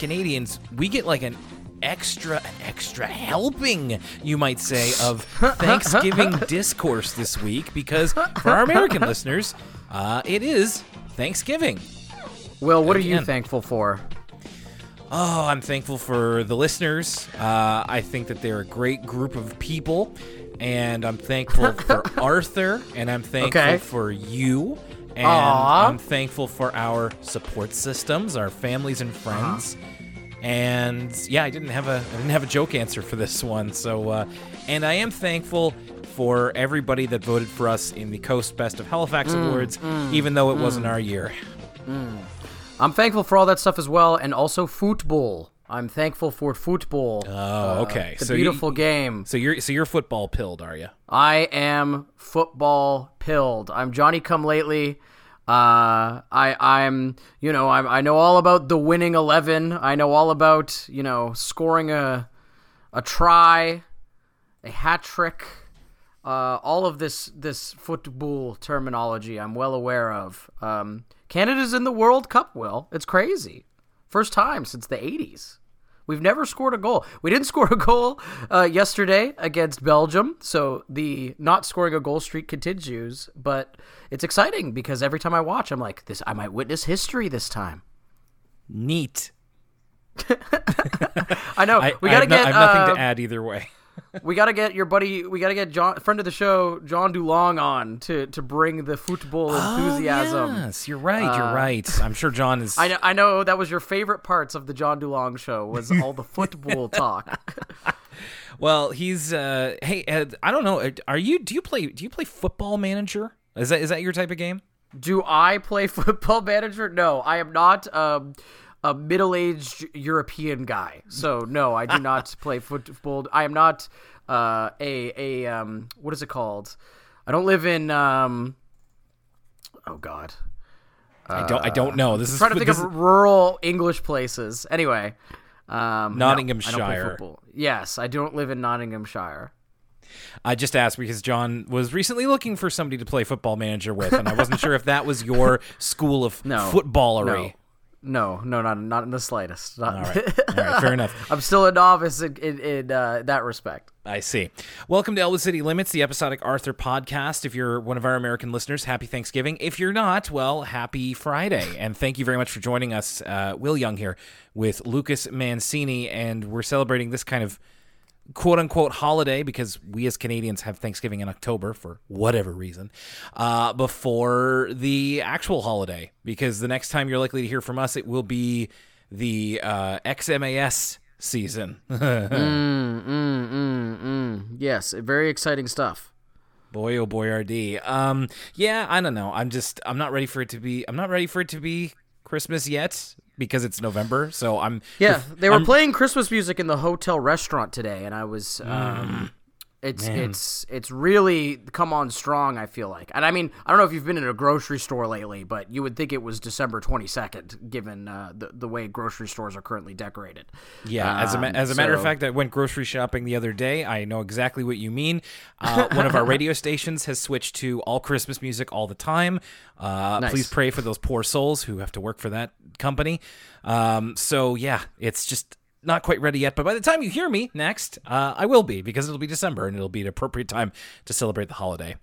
Canadians, we get like an extra an extra helping, you might say, of Thanksgiving discourse this week because for our American listeners, uh, it is Thanksgiving. Will, what are you thankful for? Oh, I'm thankful for the listeners. Uh, I think that they're a great group of people, and I'm thankful for Arthur, and I'm thankful Okay. for you, and Aw. I'm thankful for our support systems, our families and friends. And yeah, I didn't have a I didn't have a joke answer for this one. So, uh, and I am thankful for everybody that voted for us in the Coast Best of Halifax mm, Awards, mm, even though it mm. wasn't our year. I'm thankful for all that stuff as well, and also football. I'm thankful for football. Oh, okay. Uh, the so you- beautiful game. so you're so you're football pilled, are you? I am football pilled. I'm Johnny Come Lately. Uh, I I'm you know I I know all about the winning eleven. I know all about you know scoring a a try, a hat trick. Uh, all of this this football terminology I'm well aware of. Um, Canada's in the World Cup. Will it's crazy, first time since the '80s. We've never scored a goal. We didn't score a goal uh, yesterday against Belgium, so the not scoring a goal streak continues. But it's exciting because every time I watch, I'm like, "This, I might witness history this time." Neat. I know I, we gotta have, no- get. I have nothing uh, to add either way. We gotta get your buddy. We gotta get John, friend of the show, John Dulong, on to to bring the football enthusiasm. Oh, yes, you're right. You're right. I'm sure John is. I know, I know that was your favorite parts of the John Dulong show was all the football talk. well, he's. Uh, hey, Ed, I don't know. Are you? Do you play? Do you play Football Manager? Is that is that your type of game? Do I play football manager? No, I am not um, a middle-aged European guy. So no, I do not play football. I am not uh, a a um, what is it called? I don't live in um, oh god. I don't. I don't know. This is trying to think of rural English places. Anyway, um, no, I Nottinghamshire. Yes, I don't live in Nottinghamshire. I just asked because John was recently looking for somebody to play Football Manager with, and I wasn't sure if that was your school of No, footballery. No, no, no, not not in the slightest. Not, All right. All right. Fair enough. I'm still a novice in in, in uh, that respect. I see. Welcome to Elwood City Limits, the episodic Arthur podcast. If you're one of our American listeners, happy Thanksgiving. If you're not, well, happy Friday. And thank you very much for joining us. Uh, Will Young here with Lucas Mancini, and we're celebrating this kind of quote unquote holiday because we as Canadians have Thanksgiving in October for whatever reason uh, before the actual holiday. Because the next time you're likely to hear from us, it will be the uh, XMAS season. Mm, mm, mm, mm. Yes, very exciting stuff. Boy, oh boy, RD. Um, yeah, I don't know. I'm just, I'm not ready for it to be. I'm not ready for it to be Christmas yet because it's November. So I'm. Yeah, they were I'm- playing Christmas music in the hotel restaurant today, and I was. Um, it's it's it's really come on strong. I feel like, and I mean, I don't know if you've been in a grocery store lately, but you would think it was December twenty second, given uh, the the way grocery stores are currently decorated. Yeah, as a ma- Um, as a matter of fact, I went grocery shopping the other day. I know exactly what you mean. Uh, one of our radio stations has switched to all Christmas music all the time. Uh, Nice. Please pray for those poor souls who have to work for that company. Um, so yeah, it's just not quite ready yet. But by the time you hear me next, uh, I will be because it'll be December and it'll be an appropriate time to celebrate the holiday.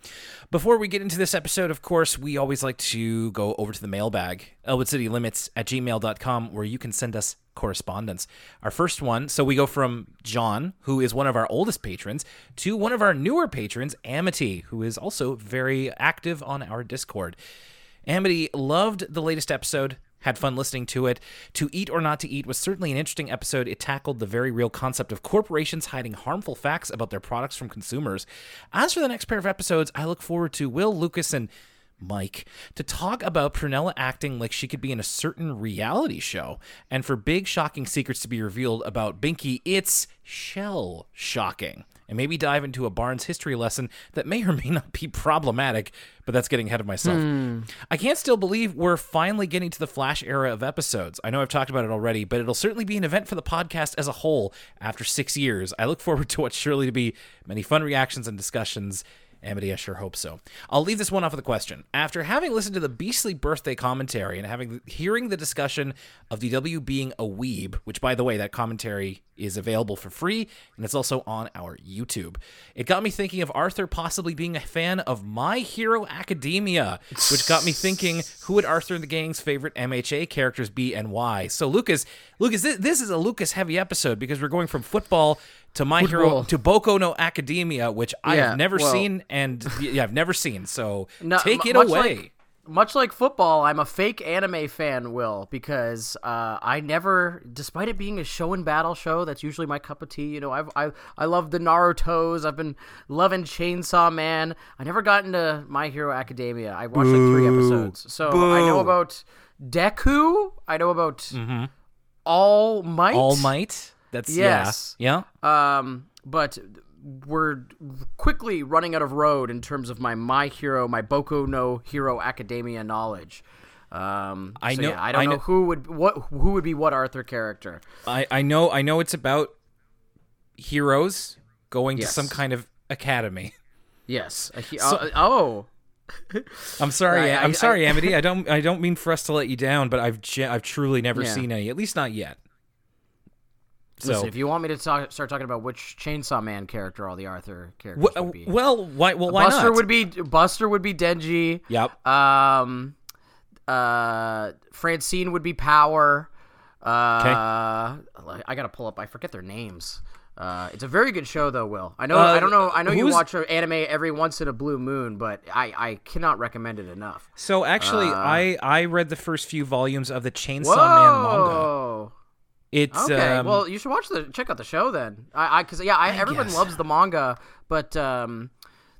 Before we get into this episode, of course, we always like to go over to the mailbag, elwoodcitylimits at gmail.com, where you can send us correspondence. Our first one, so we go from John, who is one of our oldest patrons, to one of our newer patrons, Amity, who is also very active on our Discord. Amity loved the latest episode, had fun listening to it. To Eat or Not to Eat was certainly an interesting episode. It tackled the very real concept of corporations hiding harmful facts about their products from consumers. As for the next pair of episodes, I look forward to Will, Lucas, and Mike to talk about Prunella acting like she could be in a certain reality show, and for big shocking secrets to be revealed about Binky, it's shell shocking. And maybe dive into a Barnes history lesson that may or may not be problematic, but that's getting ahead of myself. Hmm. I can't still believe we're finally getting to the Flash era of episodes. I know I've talked about it already, but it'll certainly be an event for the podcast as a whole after six years. I look forward to what's surely to be many fun reactions and discussions Amity, I sure hope so. I'll leave this one off with a question. After having listened to the beastly birthday commentary and having hearing the discussion of DW being a weeb, which by the way, that commentary is available for free and it's also on our YouTube. It got me thinking of Arthur possibly being a fan of My Hero Academia, which got me thinking who would Arthur and the gang's favorite MHA characters be and why. So Lucas, Lucas, this, this is a Lucas heavy episode because we're going from football to My Hero to Boku no Academia, which I Yeah, have never well- seen and yeah, I've never seen. So No, take it away. like- much like football, I'm a fake anime fan, Will, because uh, I never, despite it being a show and battle show, that's usually my cup of tea. You know, I've, I I love the Naruto's. I've been loving Chainsaw Man. I never got into My Hero Academia. I watched like three episodes, so I know about Deku. I know about All Might. Mm-hmm. All Might. That's Yes. yeah. Yeah. Um, but we're quickly running out of road in terms of my My Hero, my Boku no Hero Academia knowledge. Um, I so know- yeah, I don't I know, know- who would what who would be what Arthur character. I, I know I know it's about heroes going Yes. to some kind of academy. Yes. he- uh, oh. I'm sorry, I- am sorry, Amity. I don't I don't mean for us to let you down, but I've I've truly never Yeah. seen any, at least not yet. So Listen, if you want me to talk, start talking about which Chainsaw Man character all the Arthur characters would be, well, why well why Buster not? would be Buster would be Denji. Yep. Um, uh, Francine would be Power. Uh, I gotta pull up. I forget their names. Uh, it's a very good show, though. Will I know? Uh, I don't know. I know you watch anime every once in a blue moon, but I, I cannot recommend it enough. So actually, Uh, I I read the first few volumes of the Chainsaw Man manga. It's Okay. um, well, you should watch the check out the show then. I, I, cause yeah, I, everyone guess. loves the manga, but um,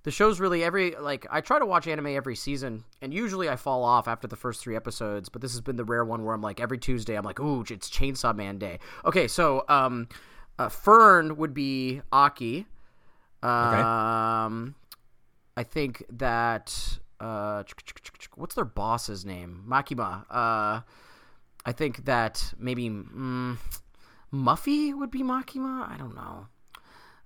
the show's really every like I try to watch anime every season, and usually I fall off after the first three episodes. But this has been the rare one where I'm like every Tuesday I'm like, ooh, it's Chainsaw Man Day. Okay, so um, uh, Fern would be Aki. Um, I think that uh, what's their boss's name? Makima. Uh, I think that maybe mm, Muffy would be Makima. I don't know.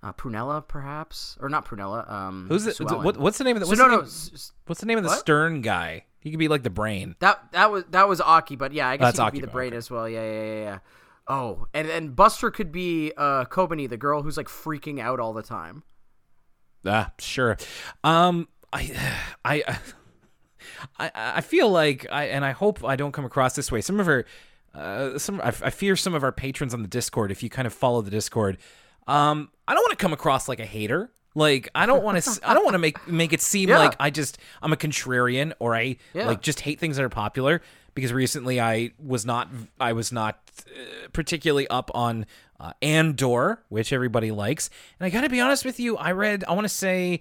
Uh, Prunella, perhaps, or not Prunella. Um, who's the, what, what's the name of the So what's, no, the name, s- what's the name of the What? Stern guy? He could be like the brain. That that was that was Aki, but yeah, I guess That's he could be the brain okay. as well. Yeah, yeah, yeah, yeah. Oh, and and Buster could be uh Kobeni, the girl who's like freaking out all the time. Ah, sure. Um, I, I, I, I feel like I, and I hope I don't come across this way. Some of our, uh, some I, I fear some of our patrons on the Discord. If you kind of follow the Discord, um, I don't want to come across like a hater. Like I don't want to. I don't want to make make it seem Yeah. like I just I'm a contrarian or I Yeah. like just hate things that are popular. Because recently I was not I was not uh, particularly up on uh, Andor, which everybody likes, and I got to be honest with you. I read I want to say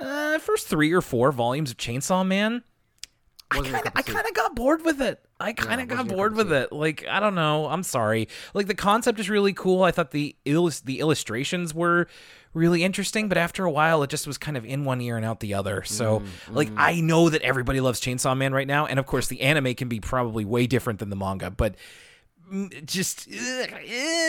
uh, first three or four volumes of Chainsaw Man. I kind of I kind of got bored with it. I kind of got bored with it. Like I don't know. I'm sorry. Like the concept is really cool. I thought the illus- the illustrations were really interesting, but after a while, it just was kind of in one ear and out the other. So Mm, like I know that everybody loves Chainsaw Man right now, and of course the anime can be probably way different than the manga, but mm, just,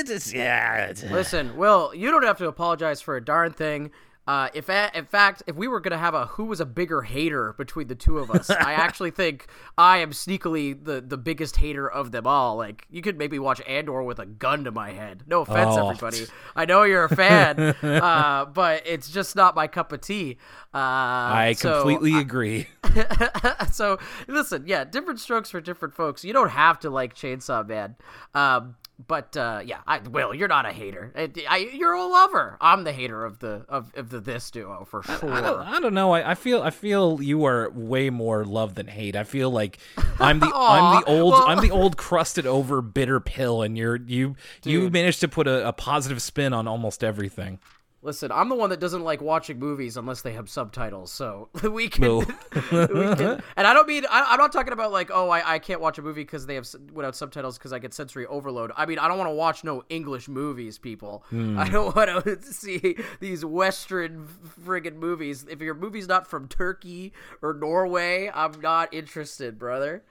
just yeah. Listen, Will, you don't have to apologize for a darn thing. Uh, if a, in fact, if we were gonna have a who was a bigger hater between the two of us, I actually think I am sneakily the the biggest hater of them all. Like you could maybe watch Andor with a gun to my head. No offense, Oh. everybody. I know you're a fan, uh, but it's just not my cup of tea. Uh, I so completely agree. so listen, yeah, different strokes for different folks. You don't have to like Chainsaw Man. Um, but uh, yeah, I Will, you're not a hater. I, I, you're a lover. I'm the hater of the of, of the this duo for sure. I don't, I don't know. I, I feel I feel you are way more love than hate. I feel like I'm the I'm the old well- I'm the old crusted over bitter pill, and you're you you managed to put a, a positive spin on almost everything. Listen, I'm the one that doesn't like watching movies unless they have subtitles. So we can, No. we can and I don't mean I, I'm not talking about like oh I, I can't watch a movie because they have without subtitles because I get sensory overload. I mean I don't want to watch no English movies, people. Hmm. I don't want to see these Western friggin' movies. If your movie's not from Turkey or Norway, I'm not interested, brother.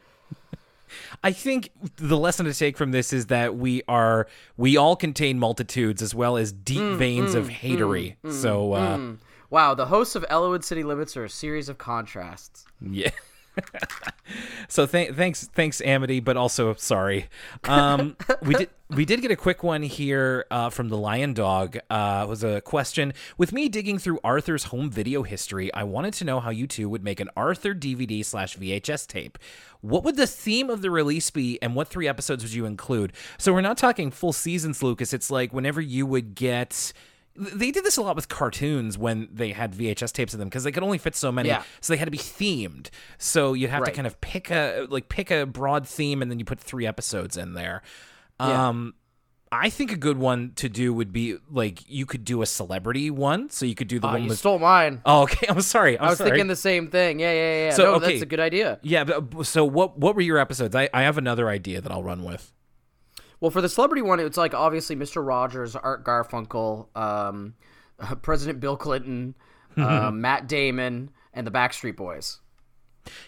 I think the lesson to take from this is that we are we all contain multitudes as well as deep Mm, veins of hatery. so uh, Wow, the hosts of Elwood City Limits are a series of contrasts. Yeah. so th- thanks, thanks, Amity, but also sorry. Um, we did we did get a quick one here uh, from the Lion Dog. Uh, it was a question with me digging through Arthur's home video history. I wanted to know how you two would make an Arthur DVD slash VHS tape. What would the theme of the release be, and what three episodes would you include? So we're not talking full seasons, Lucas. It's like whenever you would get they did this a lot with cartoons when they had VHS tapes of them because they could only fit so many, Yeah. so they had to be themed. So you'd have to kind of pick a like pick a broad theme and then you put three episodes in there. Yeah. Um, I think a good one to do would be like you could do a celebrity one, so you could do the Oh, one you with. stole mine. Oh, okay. I'm sorry. I'm I was sorry. thinking the same thing. Yeah, yeah, yeah. So, no, okay. that's a good idea. yeah. But, so what? What were your episodes? I, I have another idea that I'll run with. Well, for the celebrity one, it's like obviously Mr. Rogers, Art Garfunkel, um, President Bill Clinton, uh, Matt Damon, and the Backstreet Boys.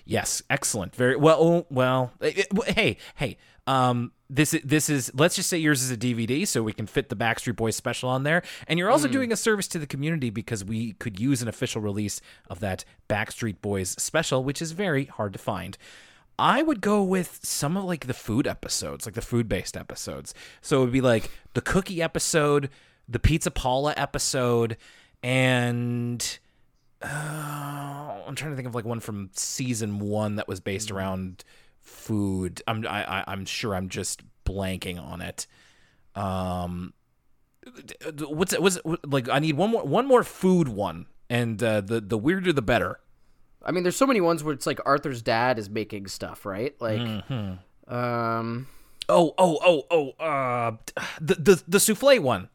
Yes, excellent. Very well. oh, Well, eh, eh, hey, hey. Um, this is this is. Let's just say yours is a DVD, so we can fit the Backstreet Boys special on there. And you're also doing a service to the community because we could use an official release of that Backstreet Boys special, which is very hard to find. I would go with some of like the food episodes, like the food based episodes. So it would be like the cookie episode, the Pizza Paula episode, and uh, I'm trying to think of like one from season one that was based around food. I'm I, I, I'm sure I'm just blanking on it. Um, what's it? Was like I need one more one more food one, and uh, the the weirder the better. I mean, there's so many ones where it's like Arthur's dad is making stuff, right? Like, Mm-hmm. um, Oh oh oh oh uh the the the souffle one.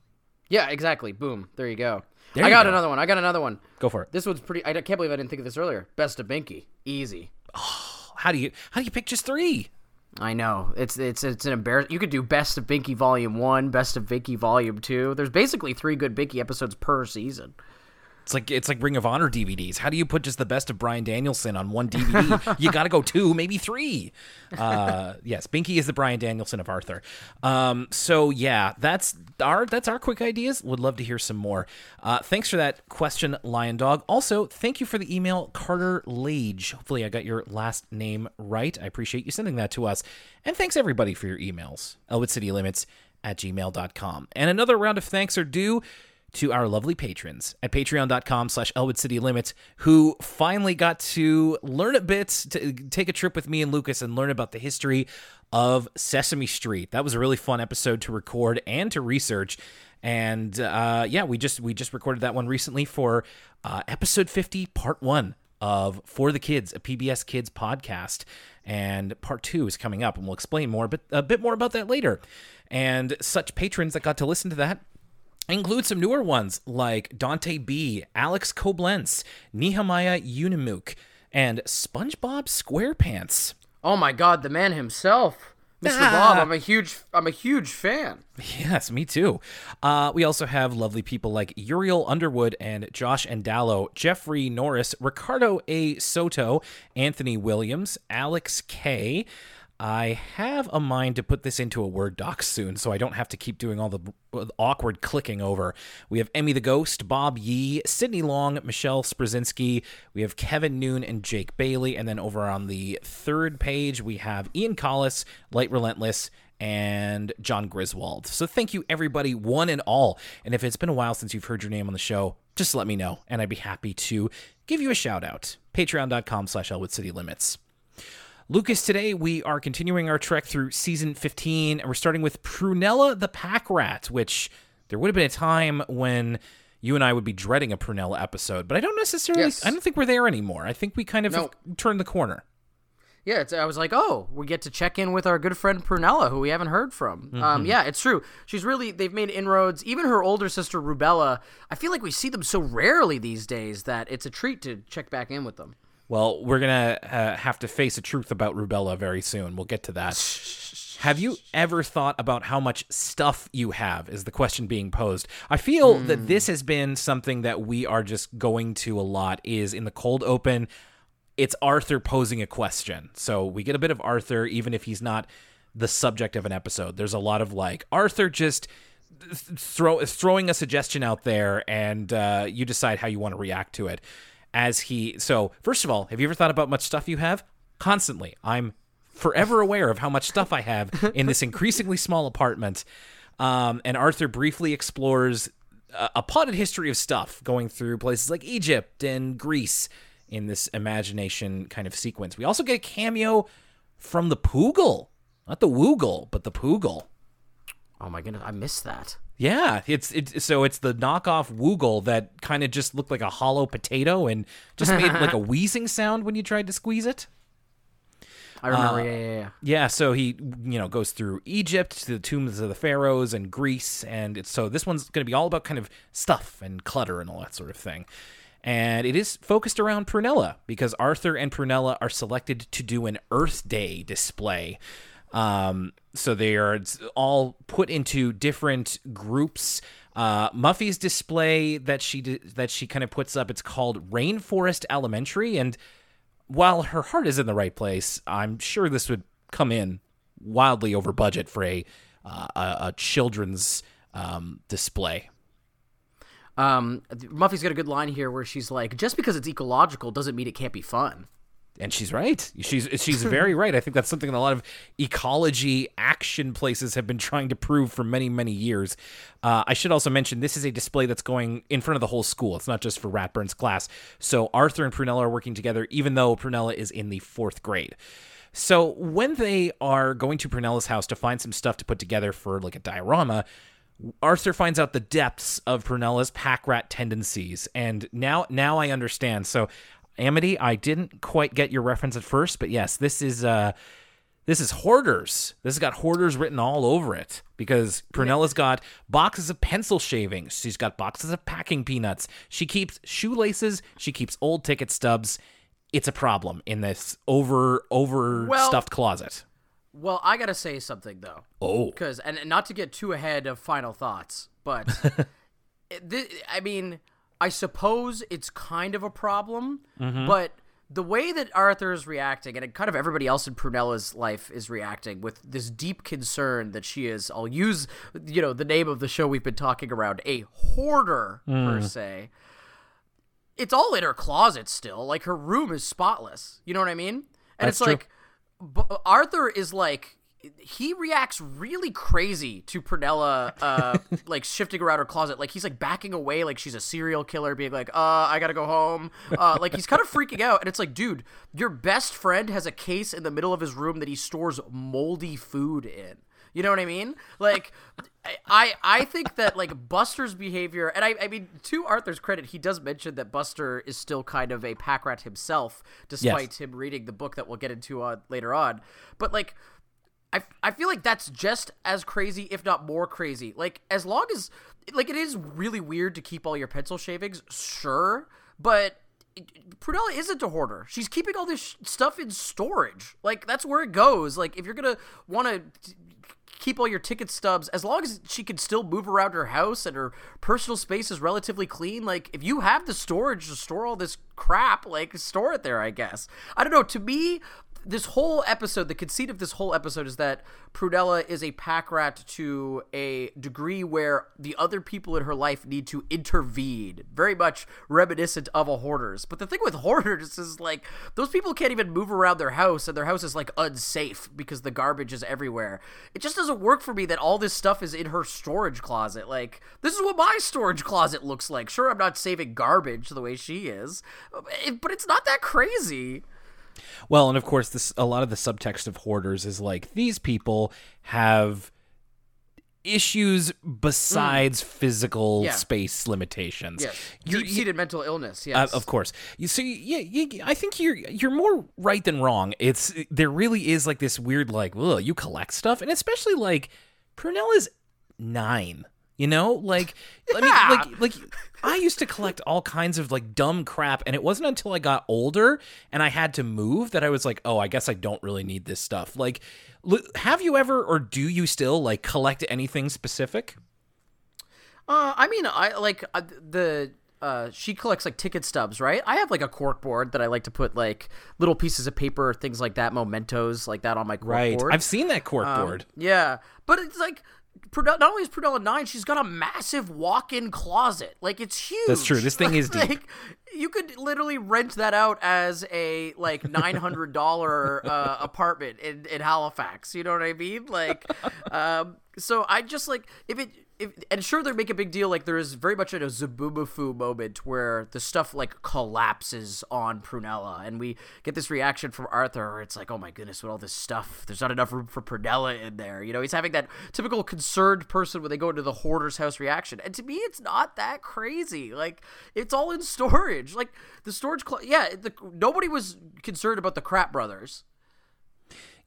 yeah, exactly. Boom. There you go. There I you got go. another one. I got another one. Go for it. This one's pretty. I can't believe I didn't think of this earlier. Best of Binky. Easy. Oh, How do you how do you pick just three? I know it's it's it's an embarrassment. You could do Best of Binky Volume One, Best of Binky Volume Two. There's basically three good Binky episodes per season. It's like it's like Ring of Honor DVDs. How do you put just the best of Bryan Danielson on one DVD? you got to go two, maybe three. Uh, yes, Binky is the Bryan Danielson of Arthur. Um, so yeah, that's our that's our quick ideas. Would love to hear some more. Uh, thanks for that question, Lion Dog. Also, thank you for the email, Carter Lage. Hopefully, I got your last name right. I appreciate you sending that to us. And thanks everybody for your emails. Elwood City Limits at gmail.com. And another round of thanks are due to our lovely patrons at patreon.com slash elwood city limits who finally got to learn a bit to take a trip with me and lucas and learn about the history of sesame street. That was a really fun episode to record and to research. And uh, yeah we just we just recorded that one recently for uh, episode 50 part one of for the kids a pbs kids podcast. And part two is coming up and we'll explain more but a bit more about that later. And such patrons that got to listen to that include some newer ones like Dante B, Alex Koblenz, Nehemiah Unimuk, and SpongeBob SquarePants. Oh my God, the man himself, Mr. Ah. Bob. I'm a huge I'm a huge fan. Yes, me too. Uh, we also have lovely people like Uriel Underwood and Josh Andallo, Jeffrey Norris, Ricardo A. Soto, Anthony Williams, Alex K. I have a mind to put this into a Word doc soon, so I don't have to keep doing all the awkward clicking over. We have Emmy the Ghost, Bob Yee, Sydney Long, Michelle Sprzinski. We have Kevin Noon and Jake Bailey. And then over on the third page, we have Ian Collis, Light Relentless, and John Griswold. So thank you, everybody, one and all. And if it's been a while since you've heard your name on the show, just let me know, and I'd be happy to give you a shout out. Patreon.com slash Elwood City Limits. Lucas, today we are continuing our trek through season 15, and we're starting with Prunella the Pack Rat, which there would have been a time when you and I would be dreading a Prunella episode, but I don't necessarily, Yes. I don't think we're there anymore. I think we kind of No. turned the corner. Yeah, it's, I was like, oh, we get to check in with our good friend Prunella, who we haven't heard from. Mm-hmm. Um, yeah, it's true. She's really they've made inroads. Even her older sister Rubella, I feel like we see them so rarely these days that it's a treat to check back in with them. Well, we're gonna uh, have to face a truth about rubella very soon. We'll get to that. have you ever thought about how much stuff you have? Is the question being posed? I feel that this has been something that we are just going to a lot. Is in the cold open, it's Arthur posing a question. So we get a bit of Arthur, even if he's not the subject of an episode. There's a lot of like Arthur just throw throwing a suggestion out there, and uh, you decide how you want to react to it. As he, so first of all, have you ever thought about how much stuff you have? Constantly, I'm forever aware of how much stuff I have in this increasingly small apartment. Um, and Arthur briefly explores a, a potted history of stuff, going through places like Egypt and Greece in this imagination kind of sequence. We also get a cameo from the Poogle, not the Woogle, but the Poogle. Oh my goodness, I missed that. Yeah, it's it's so it's the knockoff Woogle that kind of just looked like a hollow potato and just made like a wheezing sound when you tried to squeeze it. I remember. Uh, yeah, yeah, yeah. Yeah, so he you know goes through Egypt to the tombs of the pharaohs and Greece, and it's so this one's going to be all about kind of stuff and clutter and all that sort of thing. And it is focused around Prunella because Arthur and Prunella are selected to do an Earth Day display. Um, so they are all put into different groups. Uh, Muffy's display that she that she kind of puts up, it's called Rainforest Elementary, and while her heart is in the right place, I'm sure this would come in wildly over budget for a uh, a, a children's um, display. Um, Muffy's got a good line here where she's like, "Just because it's ecological doesn't mean it can't be fun." And she's right. She's she's very right. I think that's something that a lot of ecology action places have been trying to prove for many many years. Uh, I should also mention this is a display that's going in front of the whole school. It's not just for Ratburn's class. So Arthur and Prunella are working together, even though Prunella is in the fourth grade. So when they are going to Prunella's house to find some stuff to put together for like a diorama, Arthur finds out the depths of Prunella's pack rat tendencies, and now now I understand. So, Amity, I didn't quite get your reference at first, but yes, this is uh this is hoarders. This has got hoarders written all over it because Prunella's got boxes of pencil shavings. She's got boxes of packing peanuts. She keeps shoelaces. She keeps old ticket stubs. It's a problem in this over over Well- stuffed closet. Well, I gotta say something though. Oh, because and not to get too ahead of final thoughts, but it, thi- I mean, I suppose it's kind of a problem, mm-hmm. but the way that Arthur is reacting, and kind of everybody else in Prunella's life is reacting with this deep concern that she is. I'll use you know the name of the show we've been talking around, a hoarder per mm. se. It's all in her closet still. Like her room is spotless. You know what I mean? And That's it's true. like B- Arthur is like he reacts really crazy to Prunella uh like shifting around her closet. Like he's like backing away like she's a serial killer being like uh I got to go home. Uh like he's kind of freaking out. And it's like dude your best friend has a case in the middle of his room that he stores moldy food in. You know what I mean? Like, I I think that like Buster's behavior, and I I mean to Arthur's credit, he does mention that Buster is still kind of a pack rat himself, despite him reading the book that we'll get into uh, later on. But like, I I feel like that's just as crazy, if not more crazy. Like as long as like it is really weird to keep all your pencil shavings, sure, but. Prunella isn't a hoarder. She's keeping all this sh- stuff in storage. Like that's where it goes. Like if you're gonna want to keep all your ticket stubs as long as she can still move around her house and her personal space is relatively clean like if you have the storage to store all this crap like store it there i guess i don't know to me this whole episode the conceit of this whole episode is that Prunella is a pack rat to a degree where the other people in her life need to intervene. Very much reminiscent of a hoarders. But the thing with hoarders is like those people can't even move around their house and their house is like unsafe because the garbage is everywhere. It just doesn't work for me that all this stuff is in her storage closet. Like this is what my storage closet looks like. Sure i'm not saving garbage the way she is but it's not that crazy Well, and of course, this a lot of the subtext of hoarders is like these people have issues besides physical Yeah. space limitations. yes deep-seated mental illness Uh, yes of course. You see, yeah, you, I think you're you're more right than wrong. It's there really is like this weird like, ugh, you collect stuff, and especially like Prunella's nine. You know, like I mean, Yeah. like like I used to collect all kinds of like dumb crap, and it wasn't until I got older and I had to move that I was like, oh, I guess I don't really need this stuff. Like, l- have you ever or do you still like collect anything specific? Uh, I mean, I like uh, the. Uh, she collects like ticket stubs, right? I have like a cork board that I like to put like little pieces of paper, things like that, mementos like that on my cork board. I've seen that cork Um, board. Yeah, but it's like not only is Prunella nine, she's got a massive walk-in closet. Like it's huge. That's true. This thing is deep. like, You could literally rent that out as a like nine hundred dollar uh, apartment in in Halifax. You know what I mean? Like, um, so I just like if it if, and sure they make a big deal like there is very much a Zoboomafoo moment where the stuff like collapses on Prunella and we get this reaction from Arthur where it's like oh my goodness with all this stuff there's not enough room for Prunella in there. You know he's having that typical concerned person when they go into the hoarder's house reaction and to me it's not that crazy. Like it's all in storage. Like the storage cl- yeah the, nobody was concerned about the Kratt brothers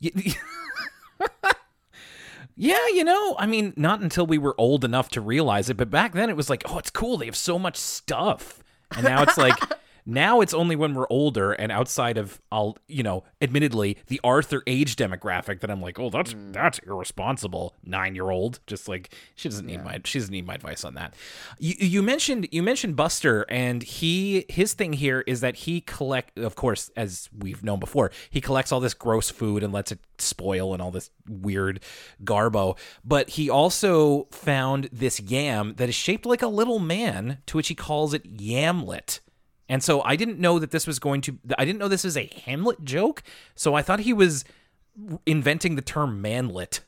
Yeah, you know, I mean, not until we were old enough to realize it, but back then it was like, oh, it's cool. They have so much stuff. And now it's like, now it's only when we're older and outside of, I'll, you know, admittedly, the Arthur age demographic that I'm like, oh, that's mm. that's irresponsible. Nine year old, just like she doesn't need my she doesn't need my advice on that. You, you mentioned you mentioned Buster, and he his thing here is that he collect, of course, as we've known before, he collects all this gross food and lets it spoil and all this weird garbo. But he also found this yam that is shaped like a little man, to which he calls it Yamlet. And so I didn't know that this was going to. I didn't know this was a Hamlet joke. So I thought he was inventing the term manlet.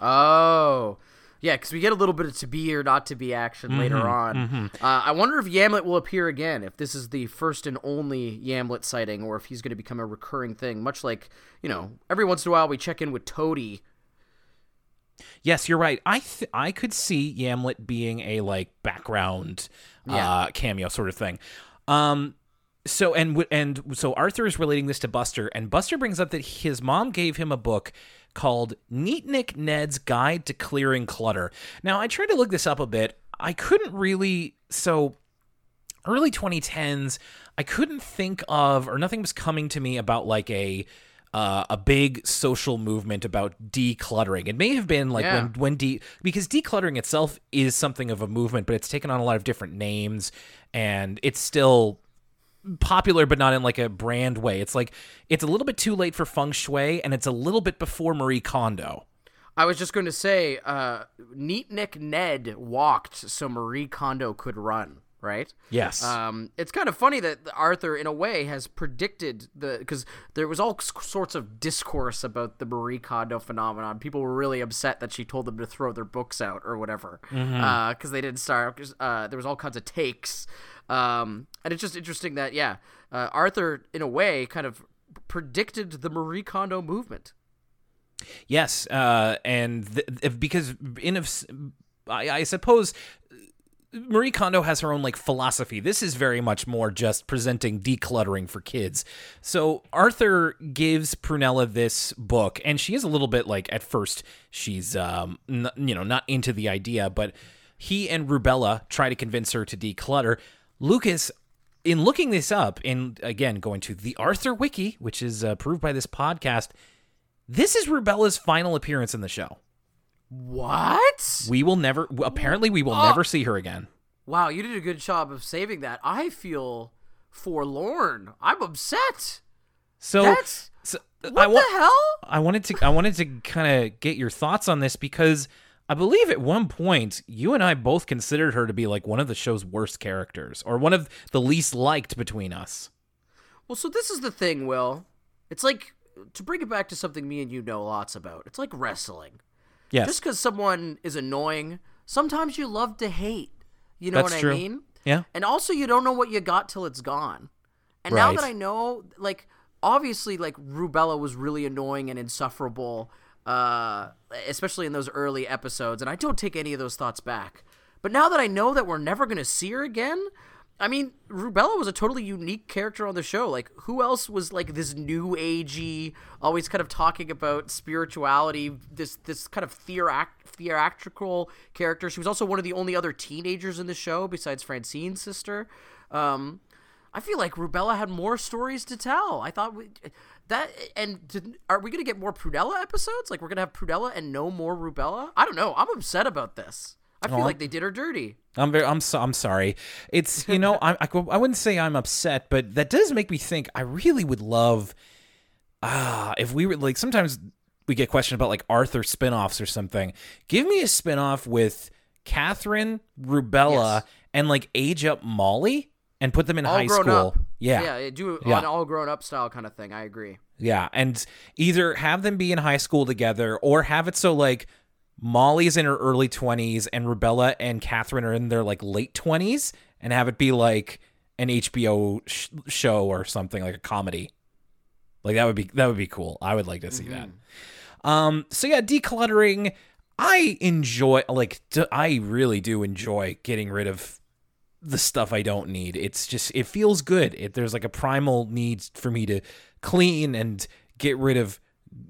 Oh. Yeah, because we get a little bit of to be or not to be action later on. Uh, I wonder if Yamlet will appear again, if this is the first and only Yamlet sighting, or if he's going to become a recurring thing, much like, you know, every once in a while we check in with Toady. Yes, you're right. I th- I could see Yamlet being a like background Yeah. uh, cameo sort of thing. Um, so and and so Arthur is relating this to Buster, and Buster brings up that his mom gave him a book called Neatnik Ned's Guide to Clearing Clutter. Now I tried to look this up a bit. I couldn't really so early 2010s i couldn't think of or nothing was coming to me about like a uh, a big social movement about decluttering. It may have been like Yeah. when when de because decluttering itself is something of a movement, but it's taken on a lot of different names, and it's still popular, but not in like a brand way. It's like it's a little bit too late for feng shui, and it's a little bit before Marie Kondo. I was just going to say, uh, Neatnik Ned walked so Marie Kondo could run, right? Yes. Um, it's kind of funny that Arthur, in a way, has predicted the because there was all sorts of discourse about the Marie Kondo phenomenon. People were really upset that she told them to throw their books out or whatever because they didn't start. uh, there was all kinds of takes, um, and it's just interesting that yeah, uh, Arthur, in a way, kind of predicted the Marie Kondo movement. Yes, uh, and th- because in a, I, I suppose Marie Kondo has her own like philosophy. This is very much more just presenting decluttering for kids. So Arthur gives Prunella this book, and she is a little bit like at first she's um n- you know not into the idea, but he and Rubella try to convince her to declutter. Lucas in looking this up, and again going to the Arthur Wiki, which is approved by this podcast, this is Rubella's final appearance in the show. What? We will never. Apparently, we will Oh. never see her again. Wow, you did a good job of saving that. I feel forlorn. I'm upset. So, That's so what I want. the hell? I wanted to. I wanted to kind of get your thoughts on this because I believe at one point you and I both considered her to be like one of the show's worst characters or one of the least liked between us. Well, so this is the thing, Will. It's like to bring it back to something me and you know lots about. It's like wrestling. Yes, Just because someone is annoying, sometimes you love to hate. You know That's what true. I mean? yeah, And also, you don't know what you got till it's gone. And now that I know, like, obviously, like, Rubella was really annoying and insufferable, uh, especially in those early episodes. And I don't take any of those thoughts back. But now that I know that we're never going to see her again, I mean, Rubella was a totally unique character on the show. Like, who else was like this new agey, always kind of talking about spirituality, this this kind of theorac- theatrical character? She was also one of the only other teenagers in the show besides Francine's sister. Um, I feel like Rubella had more stories to tell. I thought we, that, and did, are we gonna get more Prunella episodes? Like we're gonna have Prunella and no more Rubella? I don't know. I'm upset about this. I feel like they did her dirty. I'm very. I'm. So, I'm sorry. It's you know. I, I. I wouldn't say I'm upset, but that does make me think. I really would love. Ah, if we were like sometimes we get questioned about like Arthur spin-offs or something. Give me a spin-off with Catherine, Rubella, Yes. and like age up Molly and put them in all high school. up. Yeah. yeah, do Yeah. an all grown up style kind of thing. I agree. Yeah, and either have them be in high school together or have it so like Molly's in her early 20s and Rubella and Catherine are in their like late 20s and have it be like an HBO sh- show or something like a comedy. Like that would be that would be cool. I would like to see that. Um so yeah, decluttering I enjoy like d- I really do enjoy getting rid of the stuff I don't need. It's just it feels good. It, there's like a primal need for me to clean and get rid of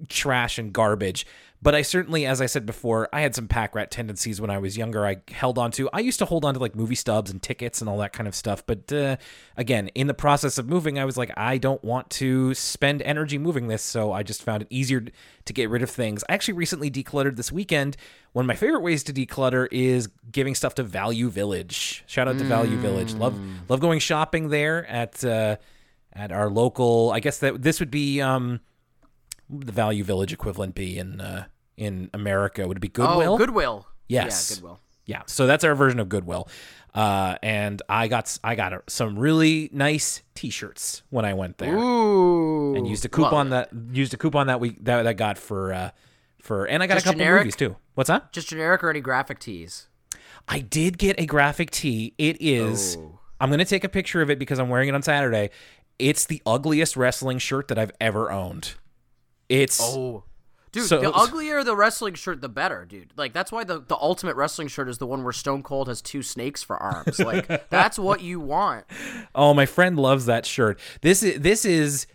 trash and garbage. But I certainly, as I said before, I had some pack rat tendencies when I was younger. I held on to. I used to hold on to like movie stubs and tickets and all that kind of stuff. But uh, again, in the process of moving, I was like, I don't want to spend energy moving this, so I just found it easier to get rid of things. I actually recently decluttered this weekend. One of my favorite ways to declutter is giving stuff to Value Village. Shout out to Value Village. Love love going shopping there at uh, at our local. I guess that this would be um, the Value Village equivalent be in uh, in America? Would it be Goodwill? Oh, Goodwill. Yes. Yeah, Goodwill. Yeah, so that's our version of Goodwill. Uh, and I got I got some really nice T-shirts when I went there, Ooh. and used a coupon that used a coupon that we that I got for uh, for, and I got Just a couple generic? movies too. What's that? Just generic or any graphic tees? I did get a graphic tee. It is. Oh. I'm gonna take a picture of it because I'm wearing it on Saturday. It's the ugliest wrestling shirt that I've ever owned. It's Oh. Dude, So- the uglier the wrestling shirt, the better, dude. Like that's why the, the ultimate wrestling shirt is the one where Stone Cold has two snakes for arms. Like that's what you want. Oh, my friend loves that shirt. This is this is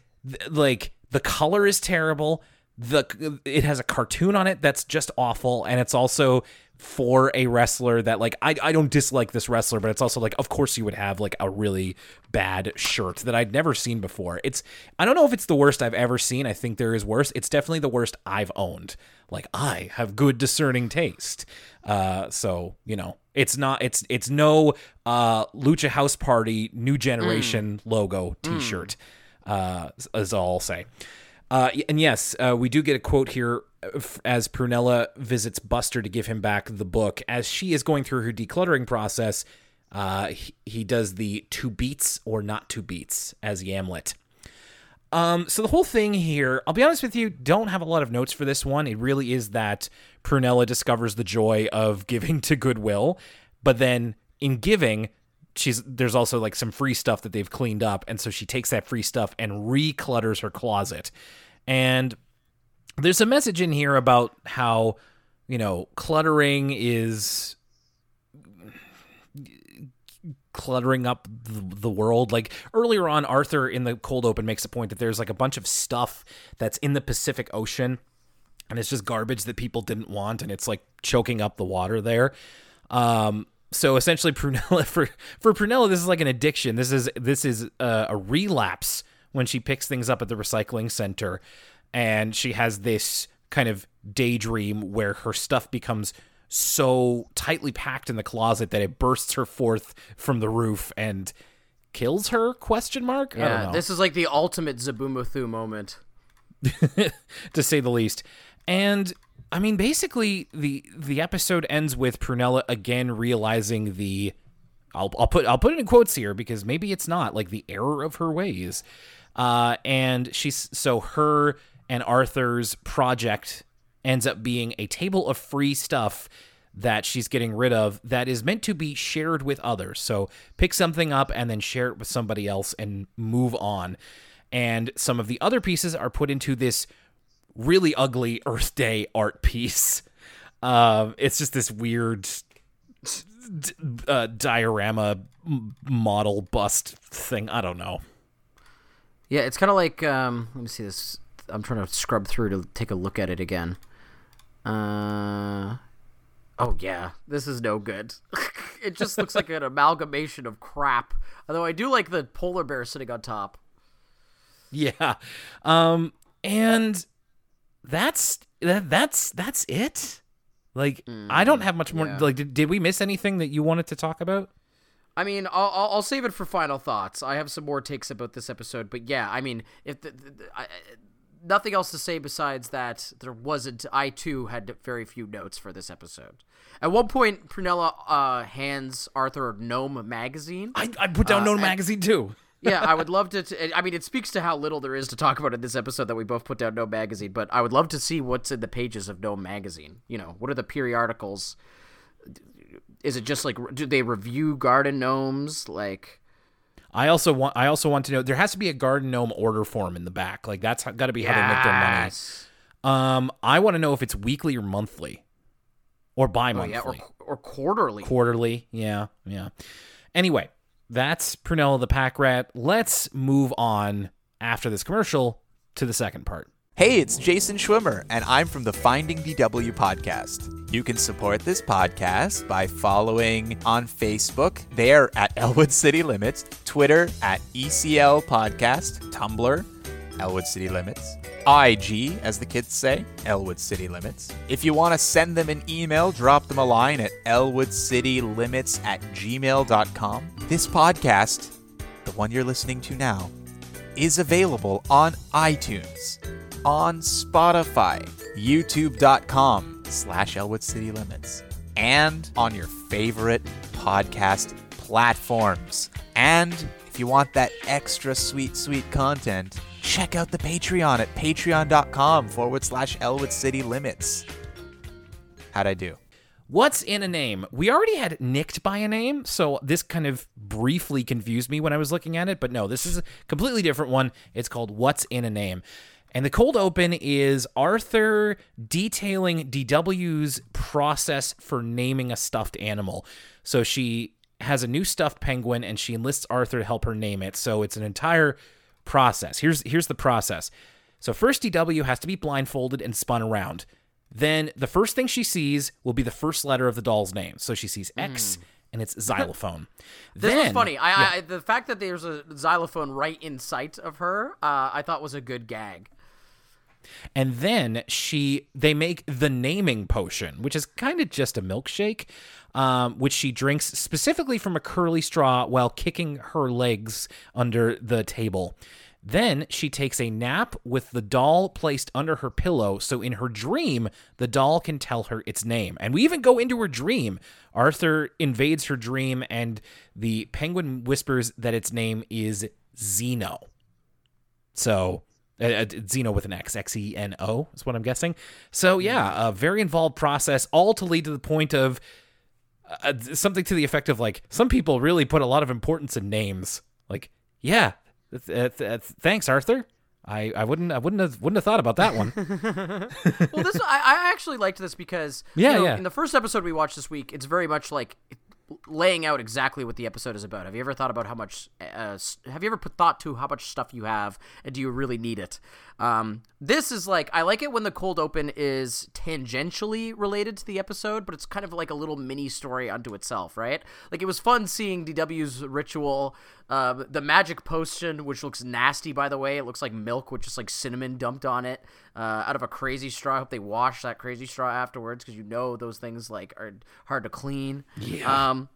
like the color is terrible. The it has a cartoon on it that's just awful, and it's also for a wrestler that like I I don't dislike this wrestler, but it's also like of course you would have like a really bad shirt that I'd never seen before. It's I don't know if it's the worst I've ever seen. I think there is worse. It's definitely the worst I've owned. Like I have good discerning taste. Uh, so you know it's not it's it's no uh lucha house party new generation logo t-shirt uh is all i'll say uh and yes uh, we do get a quote here uh, as prunella visits buster to give him back the book as she is going through her decluttering process uh he, he does the two beats or not two beats as yamlet um, so the whole thing here, I'll be honest with you, don't have a lot of notes for this one. It really is that Prunella discovers the joy of giving to Goodwill, but then in giving, she's there's also like some free stuff that they've cleaned up, and so she takes that free stuff and reclutters her closet. And there's a message in here about how, you know, cluttering is cluttering up the, world. Like earlier on, Arthur in the cold open makes a point that there's like a bunch of stuff that's in the Pacific Ocean, and it's just garbage that people didn't want, and it's like choking up the water there. Um, so essentially, Prunella for for Prunella, this is like an addiction. This is this is a, a relapse when she picks things up at the recycling center, and she has this kind of daydream where her stuff becomes so tightly packed in the closet that it bursts her forth from the roof and kills her question mark I don't Yeah, know this is like the ultimate Zoboomafoo moment. to say the least. And I mean, basically, the the episode ends with Prunella again realizing the. I'll, I'll put I'll put it in quotes here because maybe it's not like the error of her ways, uh, and she's so her and Arthur's project ends up being a table of free stuff that she's getting rid of that is meant to be shared with others. So pick something up and then share it with somebody else and move on. And some of the other pieces are put into this really ugly Earth Day art piece. Um, it's just this weird uh, diorama model bust thing. I don't know. Yeah, it's kind of like um, let me see this. I'm trying to scrub through to take a look at it again. Uh, oh yeah, this is no good. it just looks like an amalgamation of crap. Although I do like the polar bear sitting on top. Yeah. Um, and that's that, that's that's it. Like I don't have much more. yeah. Like, did, did we miss anything that you wanted to talk about? I mean, I'll, I'll save it for final thoughts. I have some more takes about this episode, but yeah, I mean, if the, the, I, nothing else to say besides that there wasn't. I too had very few notes for this episode. At one point, Prunella uh, hands Arthur Gnome magazine. I, I put down Uh, Gnome and- magazine too. yeah, I would love to. T- I mean, it speaks to how little there is to talk about in this episode that we both put down Gnome magazine. But I would love to see what's in the pages of Gnome magazine. You know, what are the periodicals? Is it just like do they review garden gnomes? Like, I also want. I also want to know. There has to be a garden gnome order form in the back. Like that's got to be how they make their money. Um, I want to know if it's weekly or monthly, or Oh bi-monthly, yeah, or or quarterly. quarterly. Yeah, yeah. Anyway, that's Prunella the Pack Rat. Let's move on after this commercial to the second part. Hey, it's Jason Schwimmer, and I'm from the Finding DW podcast. You can support this podcast by following on Facebook, there at Elwood City Limits, Twitter at ECL Podcast, Tumblr, Elwood City Limits, IG, as the kids say, Elwood City Limits. If you want to send them an email, drop them a line at elwoodcitylimits at gmail.com. This podcast, the one you're listening to now, is available on iTunes, on Spotify, youtube.com slash Elwood City Limits, and on your favorite podcast platforms. And if you want that extra sweet, sweet content, check out the Patreon at patreon.com forward slash Elwood City Limits. How'd I do? What's in a name? We already had nicked by a name, so this kind of briefly confused me when I was looking at it, but no, this is a completely different one. It's called What's in a Name. And the cold open is Arthur detailing DW's process for naming a stuffed animal. So she has a new stuffed penguin and she enlists Arthur to help her name it. So it's an entire process. Here's here's the process. So first DW has to be blindfolded and spun around. Then the first thing she sees will be the first letter of the doll's name. So she sees X and it's xylophone. This then, was funny. I, I the fact that there's a xylophone right in sight of her, uh, I thought was a good gag. And then she they make the naming potion, which is kind of just a milkshake, um, which she drinks specifically from a curly straw while kicking her legs under the table. Then she takes a nap with the doll placed under her pillow, so in her dream, the doll can tell her its name. And we even go into her dream. Arthur invades her dream, and the penguin whispers that its name is Zeno. So, uh, uh, Xeno with an X, X E N O is what I'm guessing. So, yeah, a very involved process, all to lead to the point of uh, something to the effect of like, some people really put a lot of importance in names. Like, yeah, th- th- th- thanks, Arthur. I, I wouldn't I wouldn't have wouldn't have thought about that one. well, this I, I actually liked this because Yeah, you know, yeah. in the first episode we watched this week, it's very much like laying out exactly what the episode is about. Have you ever thought about how much? Uh, have you ever put thought to how much stuff you have, and do you really need it? Um, this is like I like it when the cold open is tangentially related to the episode, but it's kind of like a little mini story unto itself, right? Like it was fun seeing DW's ritual, uh, the magic potion, which looks nasty by the way. It looks like milk with just like cinnamon dumped on it uh, out of a crazy straw. I hope they wash that crazy straw afterwards because you know those things like are hard to clean. Yeah. Um,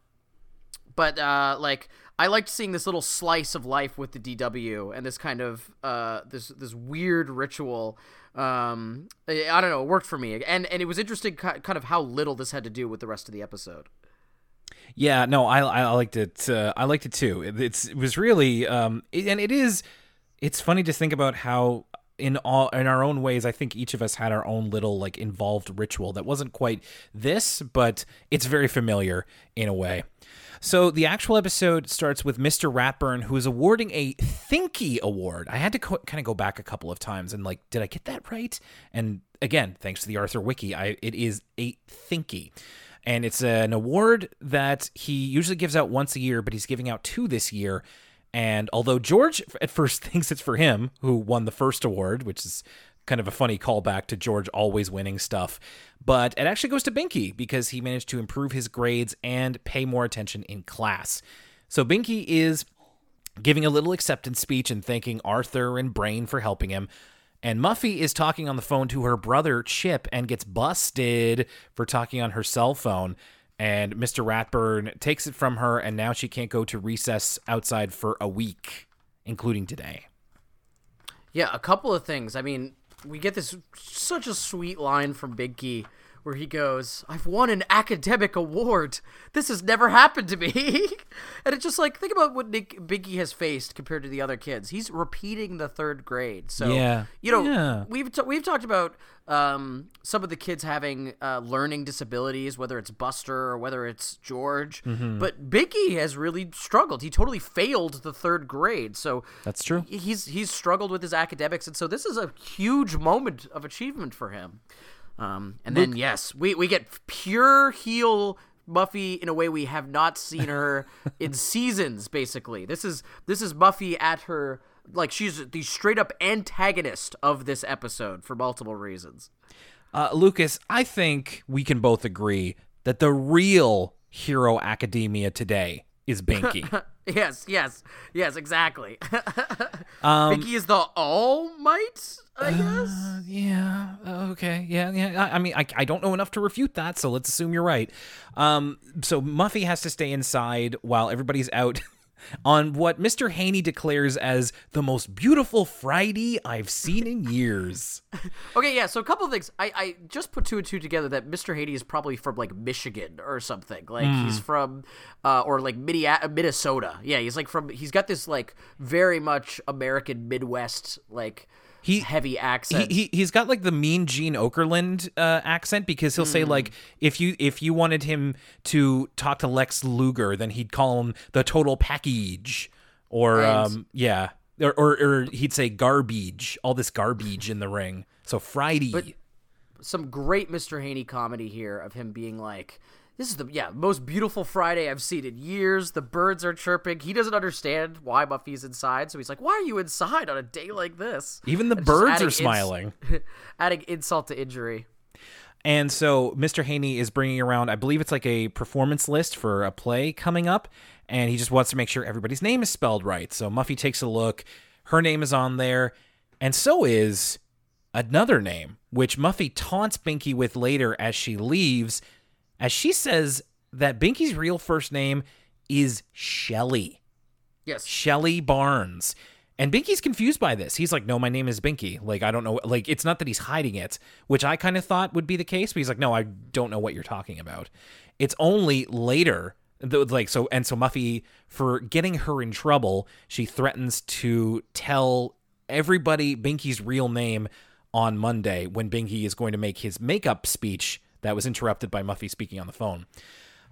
but uh, like I liked seeing this little slice of life with the DW and this kind of uh, this this weird ritual. Um, I, don't know, it worked for me, and and it was interesting, kind of how little this had to do with the rest of the episode. Yeah, no, I I liked it. Uh, I liked it too. It, it's it was really um, it- and it is. It's funny to think about how in all in our own ways, I think each of us had our own little like involved ritual that wasn't quite this, but it's very familiar in a way. So the actual episode starts with Mr. Ratburn, who is awarding a Thinky Award. I had to co- kind of go back a couple of times and like, did I get that right? And again, thanks to the Arthur Wiki, I it is a Thinky and it's an award that he usually gives out once a year, but he's giving out two this year. And although George at first thinks it's for him, who won the first award, which is kind of a funny callback to George always winning stuff, but it actually goes to Binky because he managed to improve his grades and pay more attention in class. So Binky is giving a little acceptance speech and thanking Arthur and Brain for helping him. And Muffy is talking on the phone to her brother Chip and gets busted for talking on her cell phone. And Mr. Ratburn takes it from her, and now she can't go to recess outside for a week, including today. Yeah, a couple of things. I mean, we get this such a sweet line from Binky where he goes, I've won an academic award. This has never happened to me. and it's just like, think about what Nick Binky has faced compared to the other kids. He's repeating the third grade. So, Yeah. you know, Yeah. we've, t- we've talked about um, some of the kids having uh, learning disabilities, whether it's Buster or whether it's George. Mm-hmm. But Binky has really struggled. He totally failed the third grade. So, That's true. he's he's struggled with his academics, and so this is a huge moment of achievement for him. Um, and then yes, we we get pure heel Muffy in a way we have not seen her in seasons. Basically, this is this is Muffy at her like she's the straight up antagonist of this episode for multiple reasons. Uh, Lucas, I think we can both agree that the real Hero Academia today is Binky. Yes, yes, yes, exactly. Um, Binky is the All Might, I guess. Uh, yeah. Okay. Yeah. Yeah. I, I mean, I, I don't know enough to refute that, so let's assume you're right. Um. So Muffy has to stay inside while everybody's out. On what Mr. Haney declares as the most beautiful Friday I've seen in years. Okay, yeah. So a couple of things. I, I just put two and two together that Mr. Haney is probably from like Michigan or something. Like Hmm. he's from, uh, or like Minne- Minnesota. Yeah, he's like from. He's got this like very much American Midwest like He- heavy He, accent. he he's got like the mean Gene Okerlund uh, accent because he'll say like if you if you wanted him to talk to Lex Luger then he'd call him the total package or um yeah or, or or he'd say garbage all this garbage in the ring so Friday But Some great Mr. Haney comedy here of him being like. This is the yeah most beautiful Friday I've seen in years. The birds are chirping. He doesn't understand why Muffy's inside, so he's like, "Why are you inside on a day like this?" even the And birds are ins- smiling. adding insult to injury. And so Mr. Haney is bringing around, I believe it's like a performance list for a play coming up, and he just wants to make sure everybody's name is spelled right. So Muffy takes a look, her name is on there, and so is another name, which Muffy taunts Binky with later as she leaves, as she says that Binky's real first name is Shelly. Yes, Shelly Barnes. And Binky's confused by this. He's like, "No, my name is Binky. Like, I don't know. Like, it's not that he's hiding it, which I kind of thought would be the case. But he's like, "No, I don't know what you're talking about." It's only later, th- like, so and so Muffy for getting her in trouble, she threatens to tell everybody Binky's real name on Monday when Binky is going to make his makeup speech that was interrupted by Muffy speaking on the phone.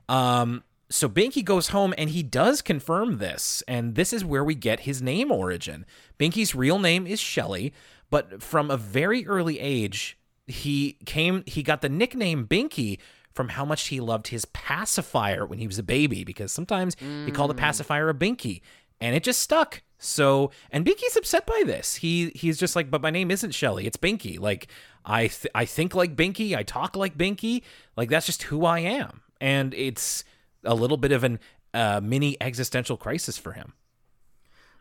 Um, so Binky goes home and he does confirm this, and this is where we get his name origin. Binky's real name is Shelly, but from a very early age, he came he got the nickname Binky from how much he loved his pacifier when he was a baby, because sometimes he called a pacifier a Binky, and it just stuck. So, and Binky's upset by this. He he's just like, but my name isn't Shelly, it's Binky. Like I th- I think like Binky, I talk like Binky. Like that's just who I am, and it's a little bit of an uh, mini existential crisis for him.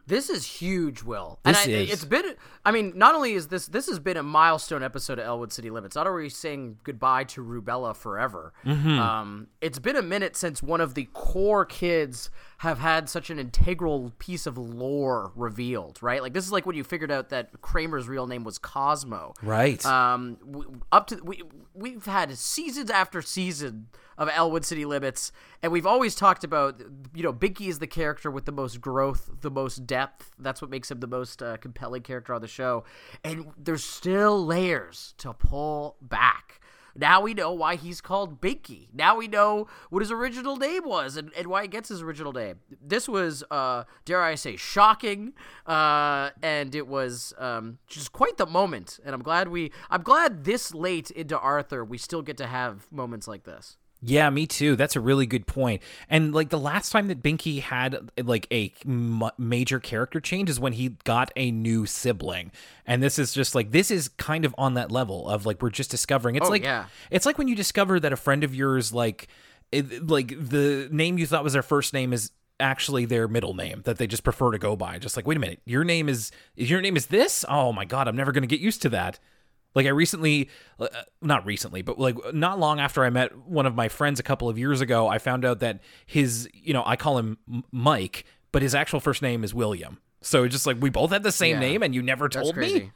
This is huge, Will. This and I, is. It's been. I mean, not only is this this has been a milestone episode of Elwood City Limits. Not only saying goodbye to Prunella forever. Mm-hmm. Um, it's been a minute since one of the core kids have had such an integral piece of lore revealed. Right? Like this is like when you figured out that Kramer's real name was Cosmo. Right. Um, up to we we've had seasons after season of Elwood City Limits, and we've always talked about you know Binky is the character with the most growth, the most depth. That's what makes him the most uh, compelling character on the show, and there's still layers to pull back. Now we know why he's called Binky. Now we know what his original name was and, and why he gets his original name. This was, uh, dare I say, shocking, uh, and it was um, just quite the moment. And I'm glad we, I'm glad this late into Arthur, we still get to have moments like this. Yeah, me too. That's a really good point. And like the last time that Binky had like a m- major character change is when he got a new sibling. And this is just like this is kind of on that level of like we're just discovering. It's Oh, like yeah. it's like when you discover that a friend of yours like eh, it, like the name you thought was their first name is actually their middle name that they just prefer to go by. Just like, wait a minute, your name is your name is this? Oh my god, I'm never going to get used to that. Like I recently, uh, not recently, but like not long after I met one of my friends a couple of years ago, I found out that his, you know, I call him Mike, but his actual first name is William. So it's just like we both had the same Yeah. name and you never That's told crazy. me.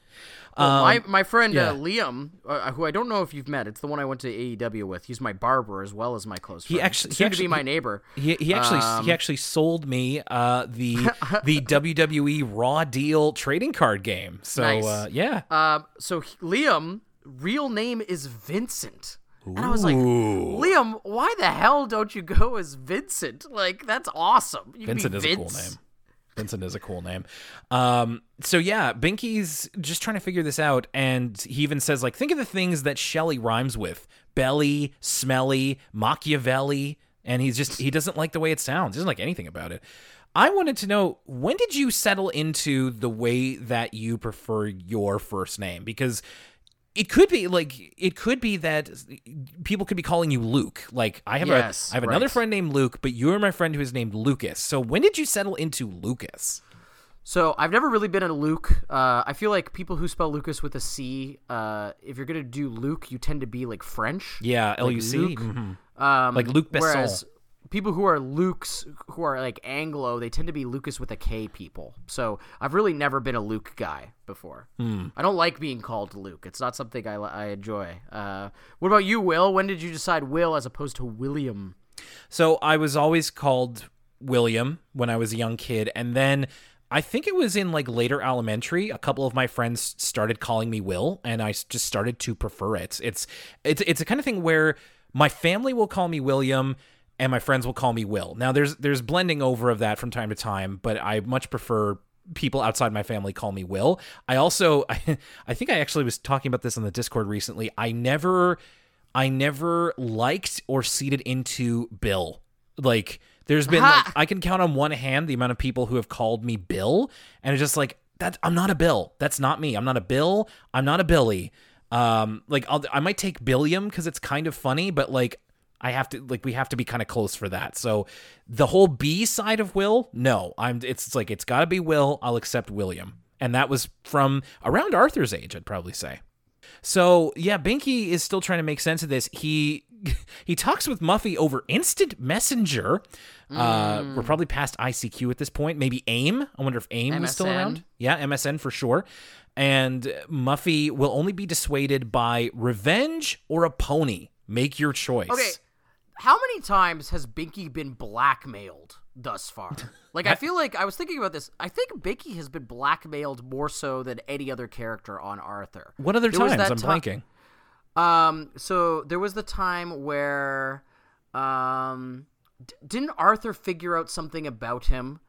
Well, my my friend yeah. uh, Liam, uh, who I don't know if you've met, it's the one I went to AEW with. He's my barber as well as my close friend. actually- he soon to actually- be my neighbor. He, he actually Um, he actually sold me uh, the the WWE Raw Deal trading card game. So Nice. uh, yeah, Um, so he- Liam, real name is Vincent. And I was like. Liam, why the hell don't you go as Vincent? Like, that's awesome. You Vincent be is a cool name. Vincent is a cool name. Um, so yeah, Binky's just trying to figure this out, and he even says like, think of the things that Shelley rhymes with: belly, smelly, Machiavelli, and he's just he doesn't like the way it sounds. He doesn't like anything about it. I wanted to know when did you settle into the way that you prefer your first name because it could be like it could be that people could be calling you Luke. Like I have Yes, a I have another right. friend named Luke, but you're my friend who is named Lucas. So when did you settle into Lucas? So I've never really been a Luke. Uh, I feel like people who spell Lucas with a C, uh, if you're gonna do Luke, you tend to be like French. Yeah, L U Like Luke. Mhm. Um, Like Luc Besson. Whereas people who are Lukes, who are like Anglo, they tend to be Lucas with a K people. So I've really never been a Luke guy before. Hmm. I don't like being called Luke. It's not something I, I enjoy. Uh, what about you, Will? When did you decide Will as opposed to William? So I was always called William when I was a young kid, and then I think it was in like later elementary. A couple of my friends started calling me Will, and I just started to prefer it. It's it's it's a kind of thing where my family will call me William, and my friends will call me Will. Now there's there's blending over of that from time to time, but I much prefer people outside my family call me Will. I also I, I think I actually was talking about this on the Discord recently. I never I never liked or seeded into Bill. Like there's been like I can count on one hand the amount of people who have called me Bill and it's just like that I'm not a Bill. That's not me. I'm not a Bill. I'm not a Billy. Um like I'll, I might take Billiam cuz it's kind of funny, but like I have to like we have to be kind of close for that. So the whole B side of Will, no. I'm it's, it's like it's got to be Will. I'll accept William. And that was from around Arthur's age, I'd probably say. So yeah, Binky is still trying to make sense of this. He he talks with Muffy over instant messenger. Uh, we're probably past ICQ at this point. Maybe AIM. I wonder if AIM was still around. Yeah, MSN for sure. And Muffy will only be dissuaded by revenge or a pony. Make your choice. Okay, how many times has Binky been blackmailed thus far? Like, I feel like I was thinking about this. I think Binky has been blackmailed more so than any other character on Arthur. What other There times? that I'm ti- blanking. Um, so there was the time where, um, d- didn't Arthur figure out something about him?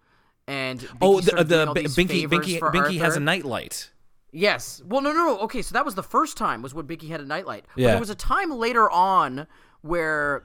And Binky Oh, the, the B- Binky Binky Binky has a nightlight. Yes. Well, no, no, no. Okay, so that was the first time was when Binky had a nightlight. But Yeah. there was a time later on where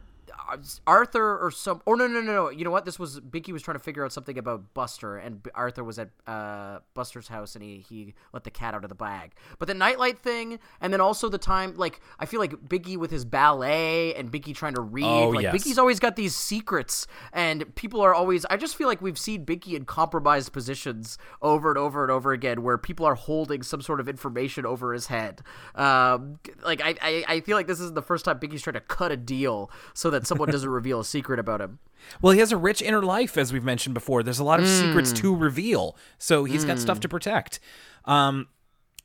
Arthur or some. Oh no, no, no, no. You know what? This was Binky was trying to figure out something about Buster, and B- Arthur was at uh, Buster's house, and he he let the cat out of the bag. But the nightlight thing, and then also the time, like I feel like Binky with his ballet and Binky trying to read. Oh, like yes. Binky's always got these secrets, and people are always. I just feel like we've seen Binky in compromised positions over and over and over again, where people are holding some sort of information over his head. Um, like I, I, I feel like this is the first time Binky's trying to cut a deal so that someone doesn't reveal a secret about him. Well, he has a rich inner life, as we've mentioned before. There's a lot of secrets to reveal, so he's got stuff to protect. Um,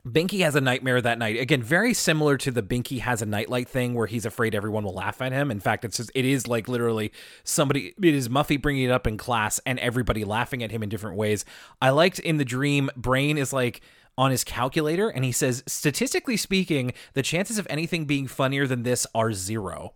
Binky has a nightmare that night. Again, very similar to the Binky has a nightlight thing, where he's afraid everyone will laugh at him. In fact, it's just it is like literally somebody. It is Muffy bringing it up in class and everybody laughing at him in different ways. I liked in the dream, Brain is like on his calculator, and he says, statistically speaking, the chances of anything being funnier than this are zero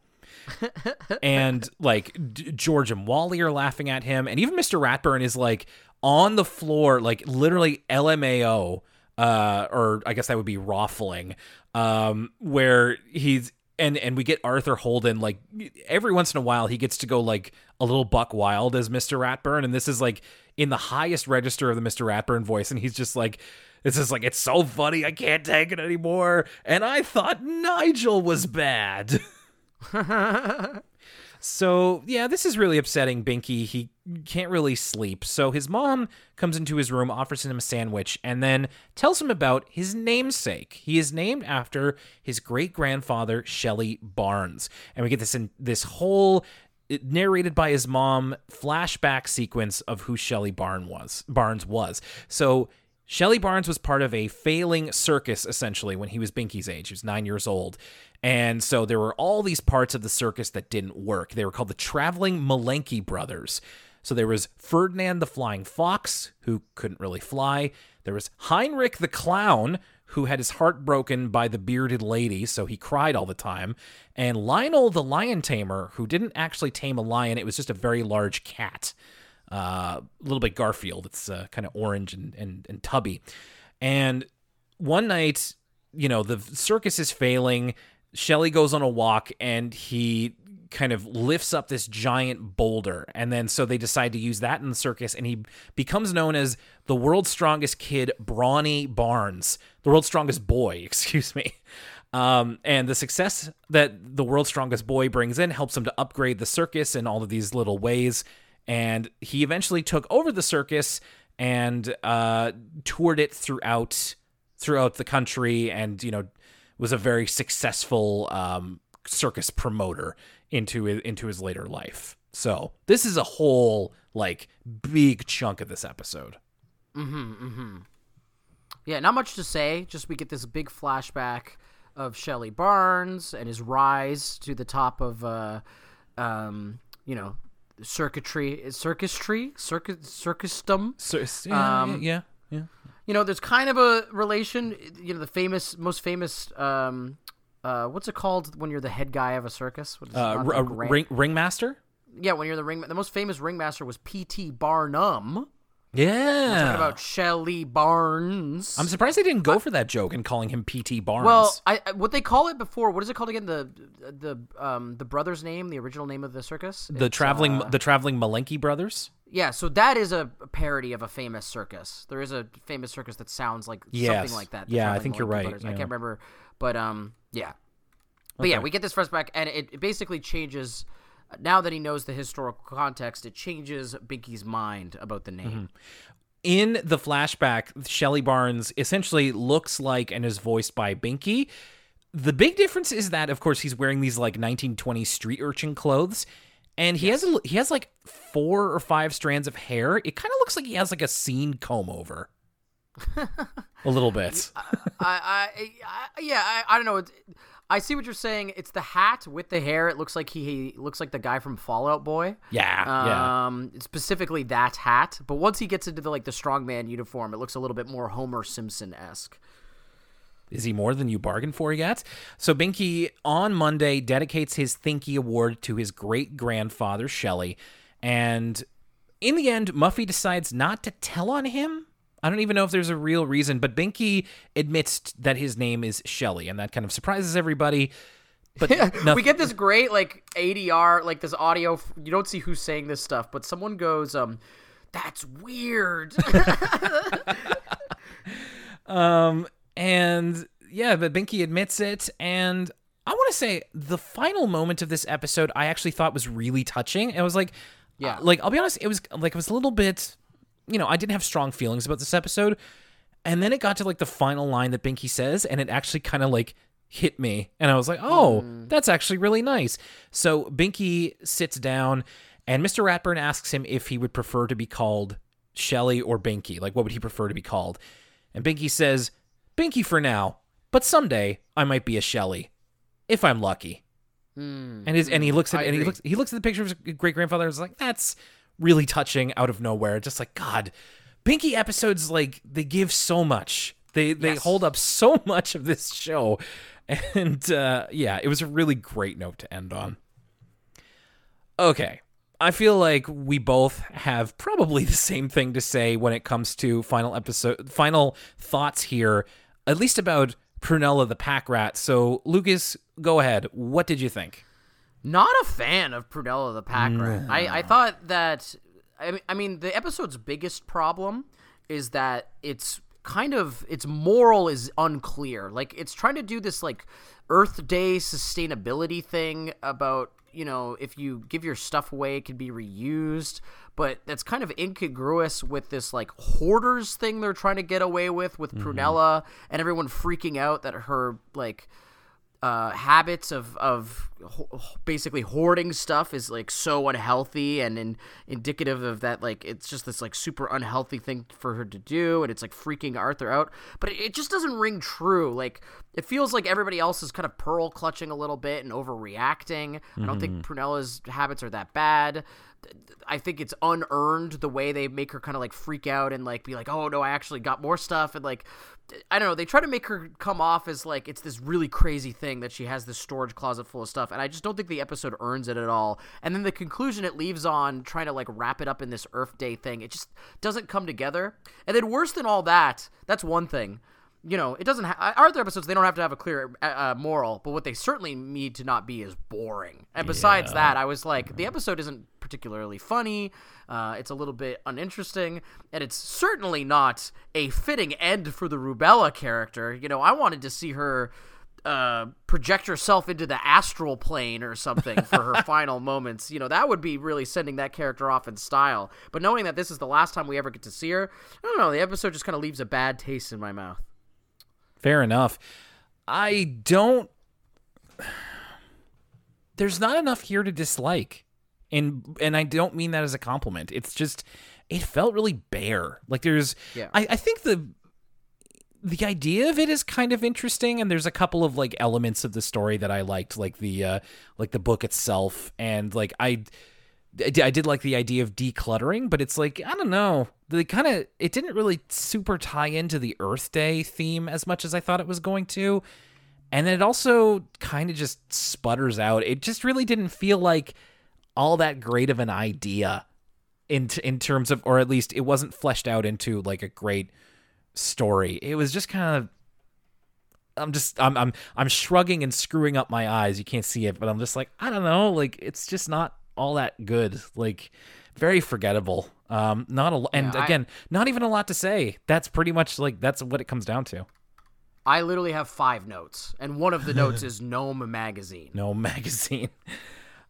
and like D- George and Wally are laughing at him, and even Mr. Ratburn is like on the floor, like literally LMAO, uh, or I guess that would be raffling, um, where he's and and we get Arthur Holden like every once in a while he gets to go like a little buck wild as Mr. Ratburn, and this is like in the highest register of the Mr. Ratburn voice, and he's just like. It's just like it's so funny, I can't take it anymore. And I thought Nigel was bad. So, yeah, this is really upsetting Binky. He can't really sleep. So, his mom comes into his room, offers him a sandwich, and then tells him about his namesake. He is named after his great grandfather, Shelley Barnes. And we get this in this whole narrated by his mom flashback sequence of who Shelley Barn was Barnes was. So Shelley Barnes was part of a failing circus essentially when he was Binky's age. He was nine years old. And so there were all these parts of the circus that didn't work. They were called the Traveling Malenki Brothers. So there was Ferdinand the Flying Fox, who couldn't really fly. There was Heinrich the Clown, who had his heart broken by the bearded lady, so he cried all the time. And Lionel the Lion Tamer, who didn't actually tame a lion, it was just a very large cat. Uh, a little bit Garfield. It's uh, kind of orange and, and, and tubby. And one night, you know, the circus is failing. Shelley goes on a walk and he kind of lifts up this giant boulder. And then so they decide to use that in the circus. And he becomes known as the world's strongest kid, Brawny Barnes, the world's strongest boy, excuse me. Um, and the success that the world's strongest boy brings in helps him to upgrade the circus in all of these little ways. And he eventually took over the circus and uh, toured it throughout throughout the country, and you know was a very successful um, circus promoter into into his later life. So this is a whole like big chunk of this episode. Mm hmm. Yeah, not much to say. Just we get this big flashback of Shelley Barnes and his rise to the top of, uh, um, you know, circuitry, circus tree, circus, circusdom. So yeah, Um, yeah, yeah. You know, there's kind of a relation. You know, the famous, most famous, um, uh, what's it called when you're the head guy of a circus? What is? Uh, r- a ring ringmaster. Yeah, when you're the ring. The most famous ringmaster was P.T. Barnum. Yeah. Talking about Shelley Barnes. I'm surprised they didn't go for that joke and calling him P.T. Barnes. Well, I, what they call it before. What is it called again? The the um the brother's name, the original name of the circus. the It's, traveling uh, the traveling Malenki brothers. yeah, so that is a parody of a famous circus. There is a famous circus that sounds like Yes. something like that. the Yeah, I Traveling think you're right. I yeah. can't remember, but um, yeah, but yeah, Okay. we get this first back, and it, it basically changes. Now that he knows the historical context, it changes Binky's mind about the name. Mm-hmm. in the flashback, Shelley Barnes essentially looks like and is voiced by Binky. The big difference is that, of course, he's wearing these like 1920s street urchin clothes, and he has a, he has like four or five strands of hair. It kind of looks like he has like a scene comb over, a little bit. I, I, I yeah, I, I don't know. It's, I see what you're saying. It's the hat with the hair. It looks like he, he looks like the guy from Fall Out Boy. Yeah, yeah. Um, specifically that hat. But once he gets into the like the strongman uniform, it looks a little bit more Homer Simpson esque. Is he more than you bargained for yet? So Binky on Monday dedicates his Thinky Award to his great grandfather Shelley, and in the end, Muffy decides not to tell on him. I don't even know if there's a real reason, but Binky admits that his name is Shelley, and that kind of surprises everybody. But noth- we get this great like ADR, like this audio. f- You don't see who's saying this stuff, but someone goes, um, "That's weird." Um, and yeah, but Binky admits it. And I want to say the final moment of this episode, I actually thought was really touching. It was like, Yeah. uh, like I'll be honest, it was like it was a little bit, you know, I didn't have strong feelings about this episode. And then it got to like the final line that Binky says, and it actually kind of like hit me. And I was like, oh, hmm. that's actually really nice. So Binky sits down, and Mr. Ratburn asks him if he would prefer to be called Shelly or Binky. Like, what would he prefer to be called? And Binky says, Binky for now, but someday I might be a Shelly, if I'm lucky. Hmm. And his and he looks at I and he looks he looks at the picture of his great grandfather and is like, that's really touching out of nowhere. Just like God, Binky episodes like they give so much. They they Yes. hold up so much of this show, and uh, yeah, it was a really great note to end on. Okay. I feel like we both have probably the same thing to say when it comes to final episode final thoughts here, at least about Prunella the pack rat. So, Lucas, go ahead. What did you think? Not a fan of Prunella the Pack Rat. I, I thought that I mean, I mean the episode's biggest problem is that it's kind of its moral is unclear. Like it's trying to do this like Earth Day sustainability thing about you know if you give your stuff away it can be reused, but that's kind of incongruous with this like hoarders thing they're trying to get away with with mm-hmm. Prunella and everyone freaking out that her like uh, habits of of ho- basically hoarding stuff is like so unhealthy and in, indicative of that like it's just this like super unhealthy thing for her to do and it's like freaking Arthur out. But it, it just doesn't ring true. Like it feels like everybody else is kind of pearl clutching a little bit and overreacting. I don't think Prunella's habits are that bad I think it's unearned the way they make her kind of like freak out and like be like, oh no, I actually got more stuff and like I don't know. They try to make her come off as like it's this really crazy thing that she has this storage closet full of stuff, and I just don't think the episode earns it at all. And then the conclusion it leaves on trying to like wrap it up in this Earth Day thing, it just doesn't come together. And then worse than all that, that's one thing you know, it doesn't. Ha- Arthur episodes they don't have to have a clear uh, uh, moral, but what they certainly need to not be is boring. And besides Yeah. that, I was like, the episode isn't particularly funny. Uh, it's a little bit uninteresting, and it's certainly not a fitting end for the Prunella character. You know, I wanted to see her. Uh, project herself into the astral plane or something for her final moments. You know, that would be really sending that character off in style. But knowing that this is the last time we ever get to see her, I don't know. The episode just kind of leaves a bad taste in my mouth. Fair enough. I don't. There's not enough here to dislike, and and I don't mean that as a compliment. It's just it felt really bare. Like there's, Yeah. I, I think the the idea of it is kind of interesting, and there's a couple of like elements of the story that I liked, like the uh like the book itself, and like I. I did- like the idea of decluttering, but it's like I don't know. They kind of it didn't really super tie into the Earth Day theme as much as I thought it was going to, and then it also kind of just sputters out. It just really didn't feel like all that great of an idea in in terms of, or at least it wasn't fleshed out into like a great story. It was just kind of. I'm just I'm I'm I'm shrugging and screwing up my eyes. You can't see it, but I'm just like I don't know. Like it's just not all that good. Like very forgettable. Um, not a and Yeah, I- again, not even a lot to say. That's pretty much like that's what it comes down to. I literally have five notes, and one of the notes is Gnome Magazine. No magazine.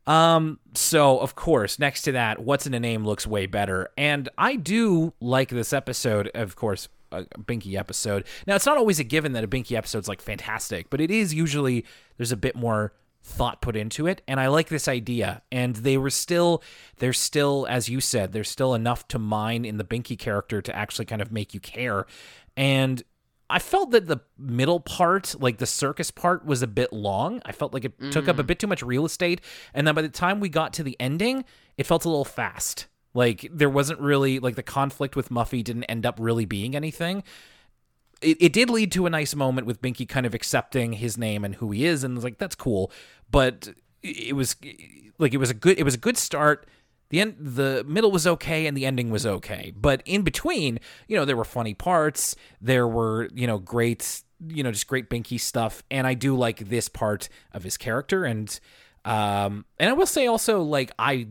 Um, so of course, next to that, what's in a name looks way better. And I do like this episode, of course, a Binky episode. Now it's not always a given that a Binky episode's like fantastic, but it is usually there's a bit more thought put into it and I like this idea and they were still there's still as you said there's still enough to mine in the Binky character to actually kind of make you care and I felt that the middle part, like the circus part, was a bit long. I felt like it took up a mm. bit too much real estate. And then by the time we got to the ending, it felt a little fast. Like there wasn't really, like the conflict with Muffy didn't end up really being anything. It, it did lead to a nice moment with Binky kind of accepting his name and who he is. And was like, that's cool. But it was like, it was a good, it was a good start. The end, the middle was okay, and the ending was okay. But in between, you know, there were funny parts. There were, you know, great, you know, just great Binky stuff. And I do like this part of his character. And um, and I will say also, like, I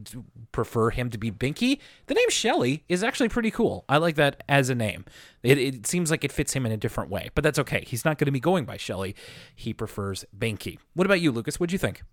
prefer him to be Binky. The name Shelly is actually pretty cool. I like that as a name. It, it seems like it fits him in a different way, but that's okay. He's not going to be going by Shelly. He prefers Binky. What about you, Lucas? What'd you think?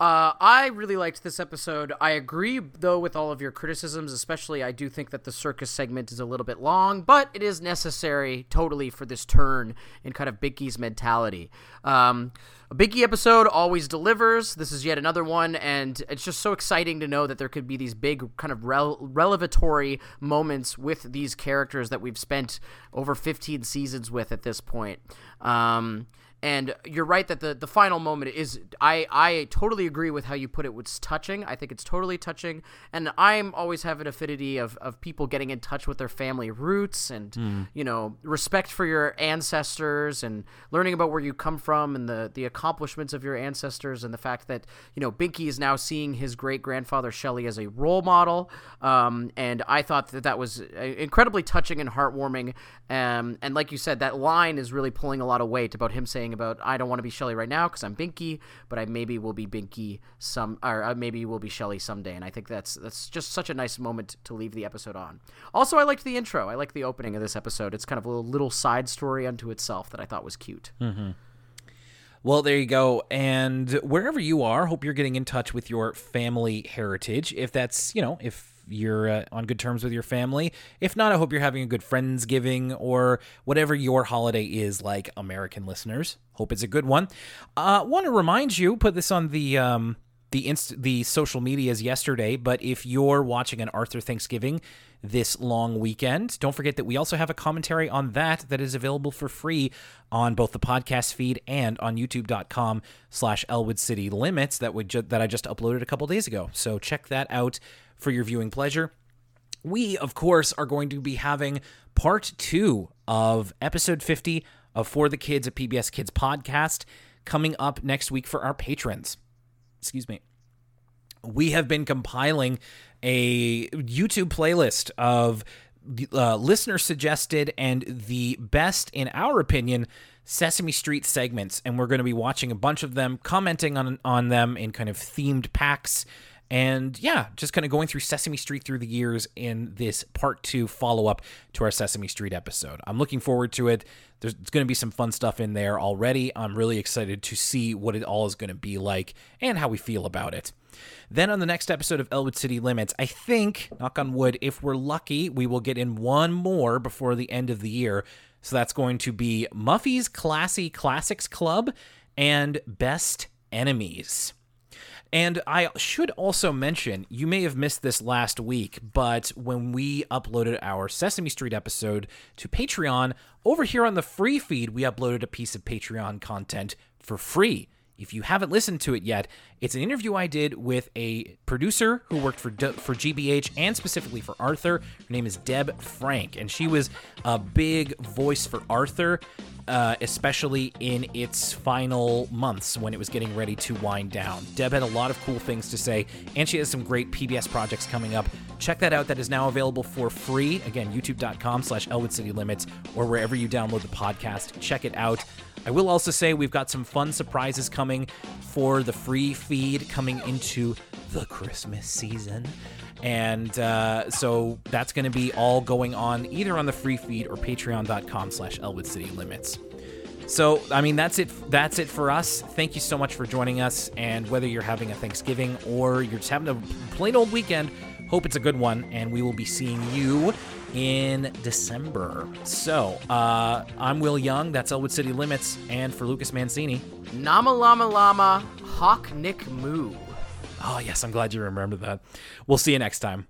Uh, I really liked this episode. I agree, though, with all of your criticisms. Especially, I do think that the circus segment is a little bit long, but it is necessary totally for this turn in kind of Binky's mentality. Um, a Binky episode always delivers. This is yet another one, and it's just so exciting to know that there could be these big kind of rel- relevatory moments with these characters that we've spent over 15 seasons with at this point. Um, and you're right that the, the final moment is I, I totally agree with how you put it was touching. I think it's totally touching. And I'm always have an affinity of, of people getting in touch with their family roots and you know, respect for your ancestors and learning about where you come from and the, the accomplishments of your ancestors and the fact that, you know, Binky is now seeing his great grandfather Shelley as a role model. Um, and I thought that that was uh, incredibly touching and heartwarming. Um, and like you said, that line is really pulling a lot of weight about him saying about I don't want to be Shelly right now because I'm Binky, but I maybe will be Binky some, or uh, maybe will be Shelly someday. And I think that's that's just such a nice moment to leave the episode on. Also, I liked the intro. I liked the opening of this episode. It's kind of a little, little side story unto itself that I thought was cute. Well, there you go. And wherever you are, hope you're getting in touch with your family heritage. If that's, you know, if you're uh, on good terms with your family. If not, I hope you're having a good Friendsgiving or whatever your holiday is like, American listeners. Hope it's a good one. Uh, Want to remind you, put this on the. Um, the inst- the social medias yesterday, but if you're watching an Arthur Thanksgiving this long weekend, don't forget that we also have a commentary on that that is available for free on both the podcast feed and on youtube.com slash Elwood City Limits that would ju- that I just uploaded a couple days ago. So check that out for your viewing pleasure. We, of course, are going to be having part two of episode 50 of For the Kids a PBS Kids podcast coming up next week for our patrons excuse me, we have been compiling a YouTube playlist of uh, listener suggested and the best, in our opinion, Sesame Street segments, and we're going to be watching a bunch of them, commenting on on them in kind of themed packs. And yeah, just kind of going through Sesame Street through the years in this part two follow up to our Sesame Street episode. I'm looking forward to it. There's going to be some fun stuff in there already. I'm really excited to see what it all is going to be like and how we feel about it. Then on the next episode of Elwood City Limits, I think, knock on wood, if we're lucky, we will get in one more before the end of the year. So that's going to be Muffy's Classy Classics Club and Best Enemies. And I should also mention, you may have missed this last week, but when we uploaded our Sesame Street episode to Patreon, over here on the free feed, we uploaded a piece of Patreon content for free. If you haven't listened to it yet, it's an interview I did with a producer who worked for for GBH and specifically for Arthur. Her name is Deb Frank, and she was a big voice for Arthur, uh, especially in its final months when it was getting ready to wind down. Deb had a lot of cool things to say, and she has some great PBS projects coming up. Check that out. That is now available for free. Again, youtube.com slash Elwood City Limits or wherever you download the podcast. Check it out. I will also say we've got some fun surprises coming for the free feed coming into the Christmas season. And uh, so that's going to be all going on either on the free feed or patreon.com slash Elwood City Limits. So, I mean, that's it. That's it for us. Thank you so much for joining us. And whether you're having a Thanksgiving or you're just having a plain old weekend, hope it's a good one. And we will be seeing you in December. So, uh, I'm Will Young. That's Elwood City Limits. And for Lucas Mancini. Nama Lama Lama, Hawk Nick Moo. Oh, yes, I'm glad you remembered that. We'll see you next time.